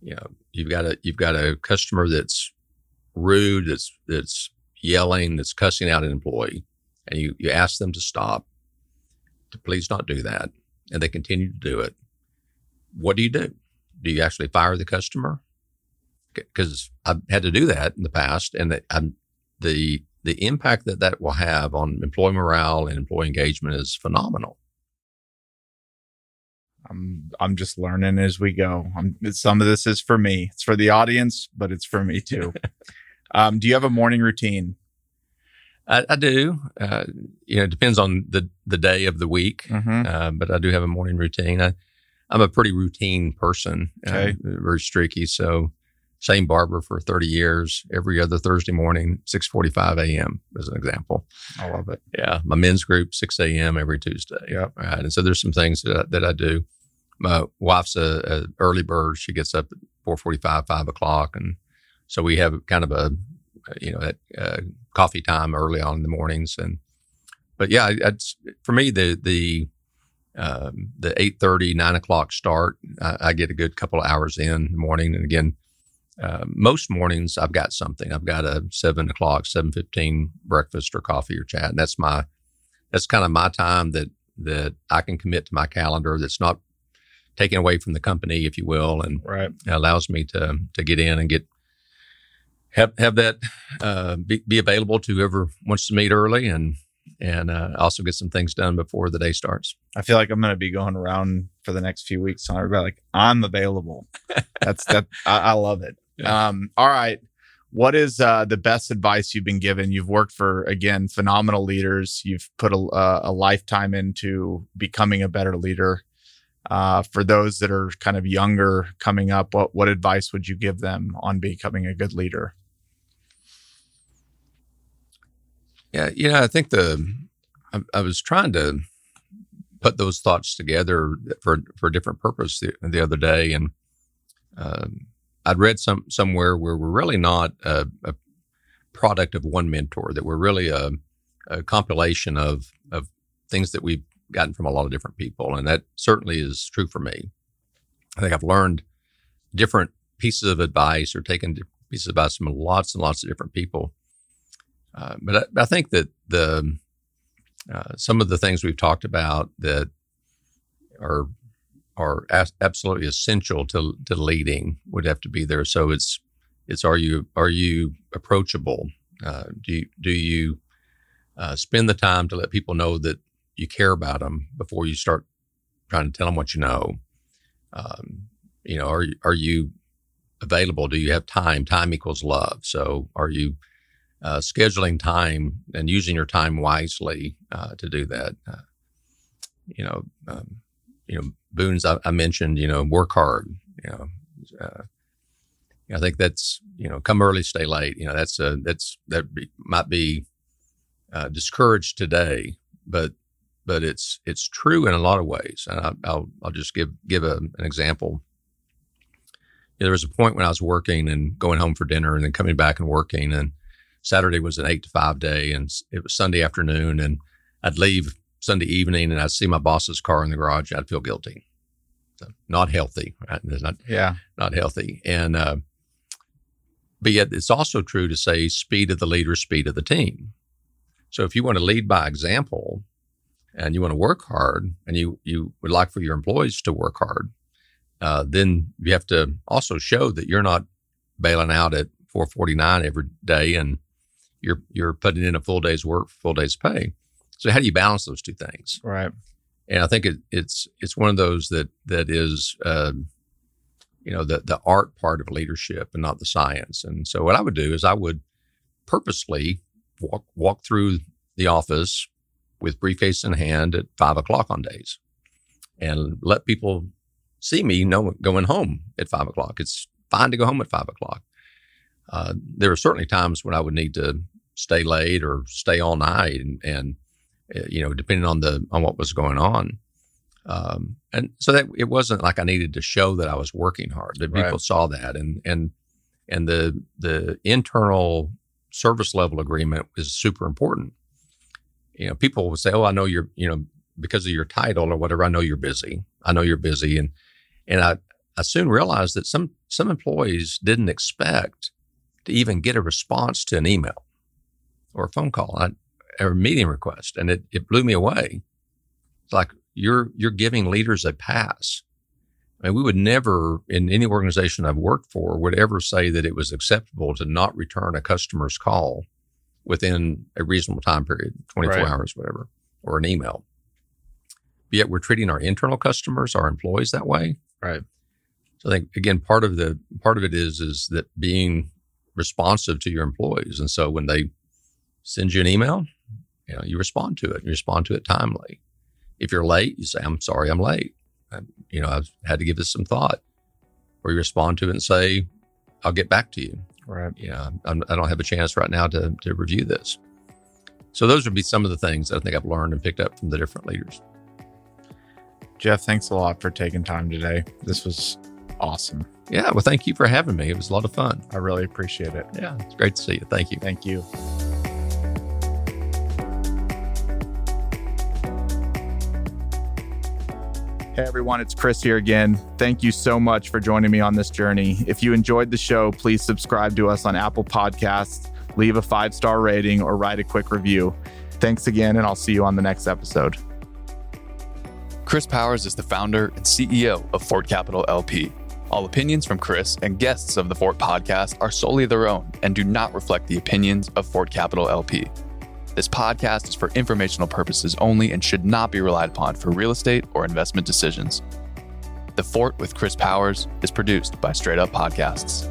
you know, you've got a you've got a customer that's rude, that's that's yelling, that's cussing out an employee, and you you ask them to stop, to please not do that, and they continue to do it. What do you do? Do you actually fire the customer? Because I've had to do that in the past, and the, I'm, the the impact that that will have on employee morale and employee engagement is phenomenal. I'm I'm just learning as we go. I'm, some of this is for me. It's for the audience, but it's for me too. um, do you have a morning routine? I, I do. Uh, you know, it depends on the the day of the week, Mm-hmm. uh, but I do have a morning routine. I, I'm a pretty routine person, Okay. uh, very streaky. So, same barber for 30 years. Every other Thursday morning, 6:45 a.m. as an example. I love it. Yeah, my men's group 6 a.m. every Tuesday. Yep. Right, and so there's some things that I, that I do. My wife's a, a early bird. She gets up at 4:45, 5 o'clock, and so we have kind of a you know that uh, coffee time early on in the mornings. And but yeah, it's, for me the the um, the 8:30, 9 o'clock start, I, I get a good couple of hours in the morning. And again, uh, most mornings I've got something. I've got a seven o'clock, seven fifteen breakfast or coffee or chat. And that's my that's kind of my time that that I can commit to my calendar. That's not taken away from the company, if you will, and Right. allows me to to get in and get have have that uh, be, be available to whoever wants to meet early and and uh, also get some things done before the day starts. I feel like I'm going to be going around for the next few weeks telling everybody like I'm available. That's that. I, I love it. Yeah. Um, all right. What is uh, the best advice you've been given? You've worked for again phenomenal leaders. You've put a, uh, a lifetime into becoming a better leader. Uh, for those that are kind of younger coming up, what what advice would you give them on becoming a good leader? Yeah, you know, I think the I, I was trying to put those thoughts together for for a different purpose the, the other day, and um, I'd read some somewhere where we're really not a, a product of one mentor; that we're really a, a compilation of of things that we've gotten from a lot of different people, and that certainly is true for me. I think I've learned different pieces of advice or taken pieces of advice from lots and lots of different people. Uh, but I, I think that the uh, some of the things we've talked about that are are as, absolutely essential to to leading would have to be there. So it's it's are you are you approachable? Uh, do you, do you uh, spend the time to let people know that you care about them before you start trying to tell them what you know? Um, you know, are are you available? Do you have time? Time equals love. So, are you uh, scheduling time and using your time wisely uh, to do that? Uh, you know, um, you know, Boone's I, I, mentioned. You know, work hard. You know, uh, I think that's you know, come early, stay late. You know, that's a that's that be, might be uh, discouraged today, but but it's it's true in a lot of ways. And I, will I'll just give give a, an example. You know, there was a point when I was working and going home for dinner, and then coming back and working. And Saturday was an eight to five day, and it was Sunday afternoon, and I'd leave Sunday evening, and I'd see my boss's car in the garage. I'd feel guilty. So not healthy. Right? Not, yeah, not healthy. And uh, but yet it's also true to say speed of the leader, speed of the team. So if you want to lead by example and you want to work hard and you, you would like for your employees to work hard, uh, then you have to also show that you're not bailing out at 449 every day and you're, you're putting in a full day's work, full day's pay. So how do you balance those two things? Right. And I think it, it's, it's one of those that, that is, uh, you know the the art part of leadership and not the science. And so what I would do is I would purposely walk walk through the office with briefcase in hand at five o'clock on days, and let people see me know going home at five o'clock. It's fine to go home at five o'clock. Uh, there are certainly times when I would need to stay late or stay all night, and, and uh, you know, depending on the on what was going on. Um, and so that it wasn't like I needed to show that I was working hard. That people right. saw that, and and and the the internal service level agreement is super important. You know, people would say, "Oh, I know you're," you know, because of your title or whatever. I know you're busy. I know you're busy, and and I I soon realized that some some employees didn't expect to even get a response to an email or a phone call or a meeting request, and it it blew me away. It's like, you're you're giving leaders a pass. I mean, we would never, in any organization I've worked for, would ever say that it was acceptable to not return a customer's call within a reasonable time period, 24 right. hours, whatever, or an email. But yet we're treating our internal customers, our employees that way. Right. So I think again, part of the part of it is is that being responsive to your employees. And so when they send you an email, you know, you respond to it. You respond to it timely. If you're late, you say, I'm sorry, I'm late. I, you know, I've had to give this some thought. Or you respond to it and say, I'll get back to you. Right. Know, I'm, I do not have a chance right now to, to review this. So those would be some of the things that I think I've learned and picked up from the different leaders. Jeff, thanks a lot for taking time today. This was awesome. Yeah. Well, thank you for having me. It was a lot of fun. I really appreciate it. Yeah. It's great to see you. Thank you. Thank you. Hey everyone, it's Chris here again. Thank you so much for joining me on this journey. If you enjoyed the show, please subscribe to us on Apple Podcasts, leave a five star rating, or write a quick review. Thanks again, and I'll see you on the next episode. Chris Powers is the founder and CEO of Fort Capital LP. All opinions from Chris and guests of the Fort podcast are solely their own and do not reflect the opinions of Fort Capital LP. This podcast is for informational purposes only and should not be relied upon for real estate or investment decisions. The Fort with Chris Powers is produced by Straight Up Podcasts.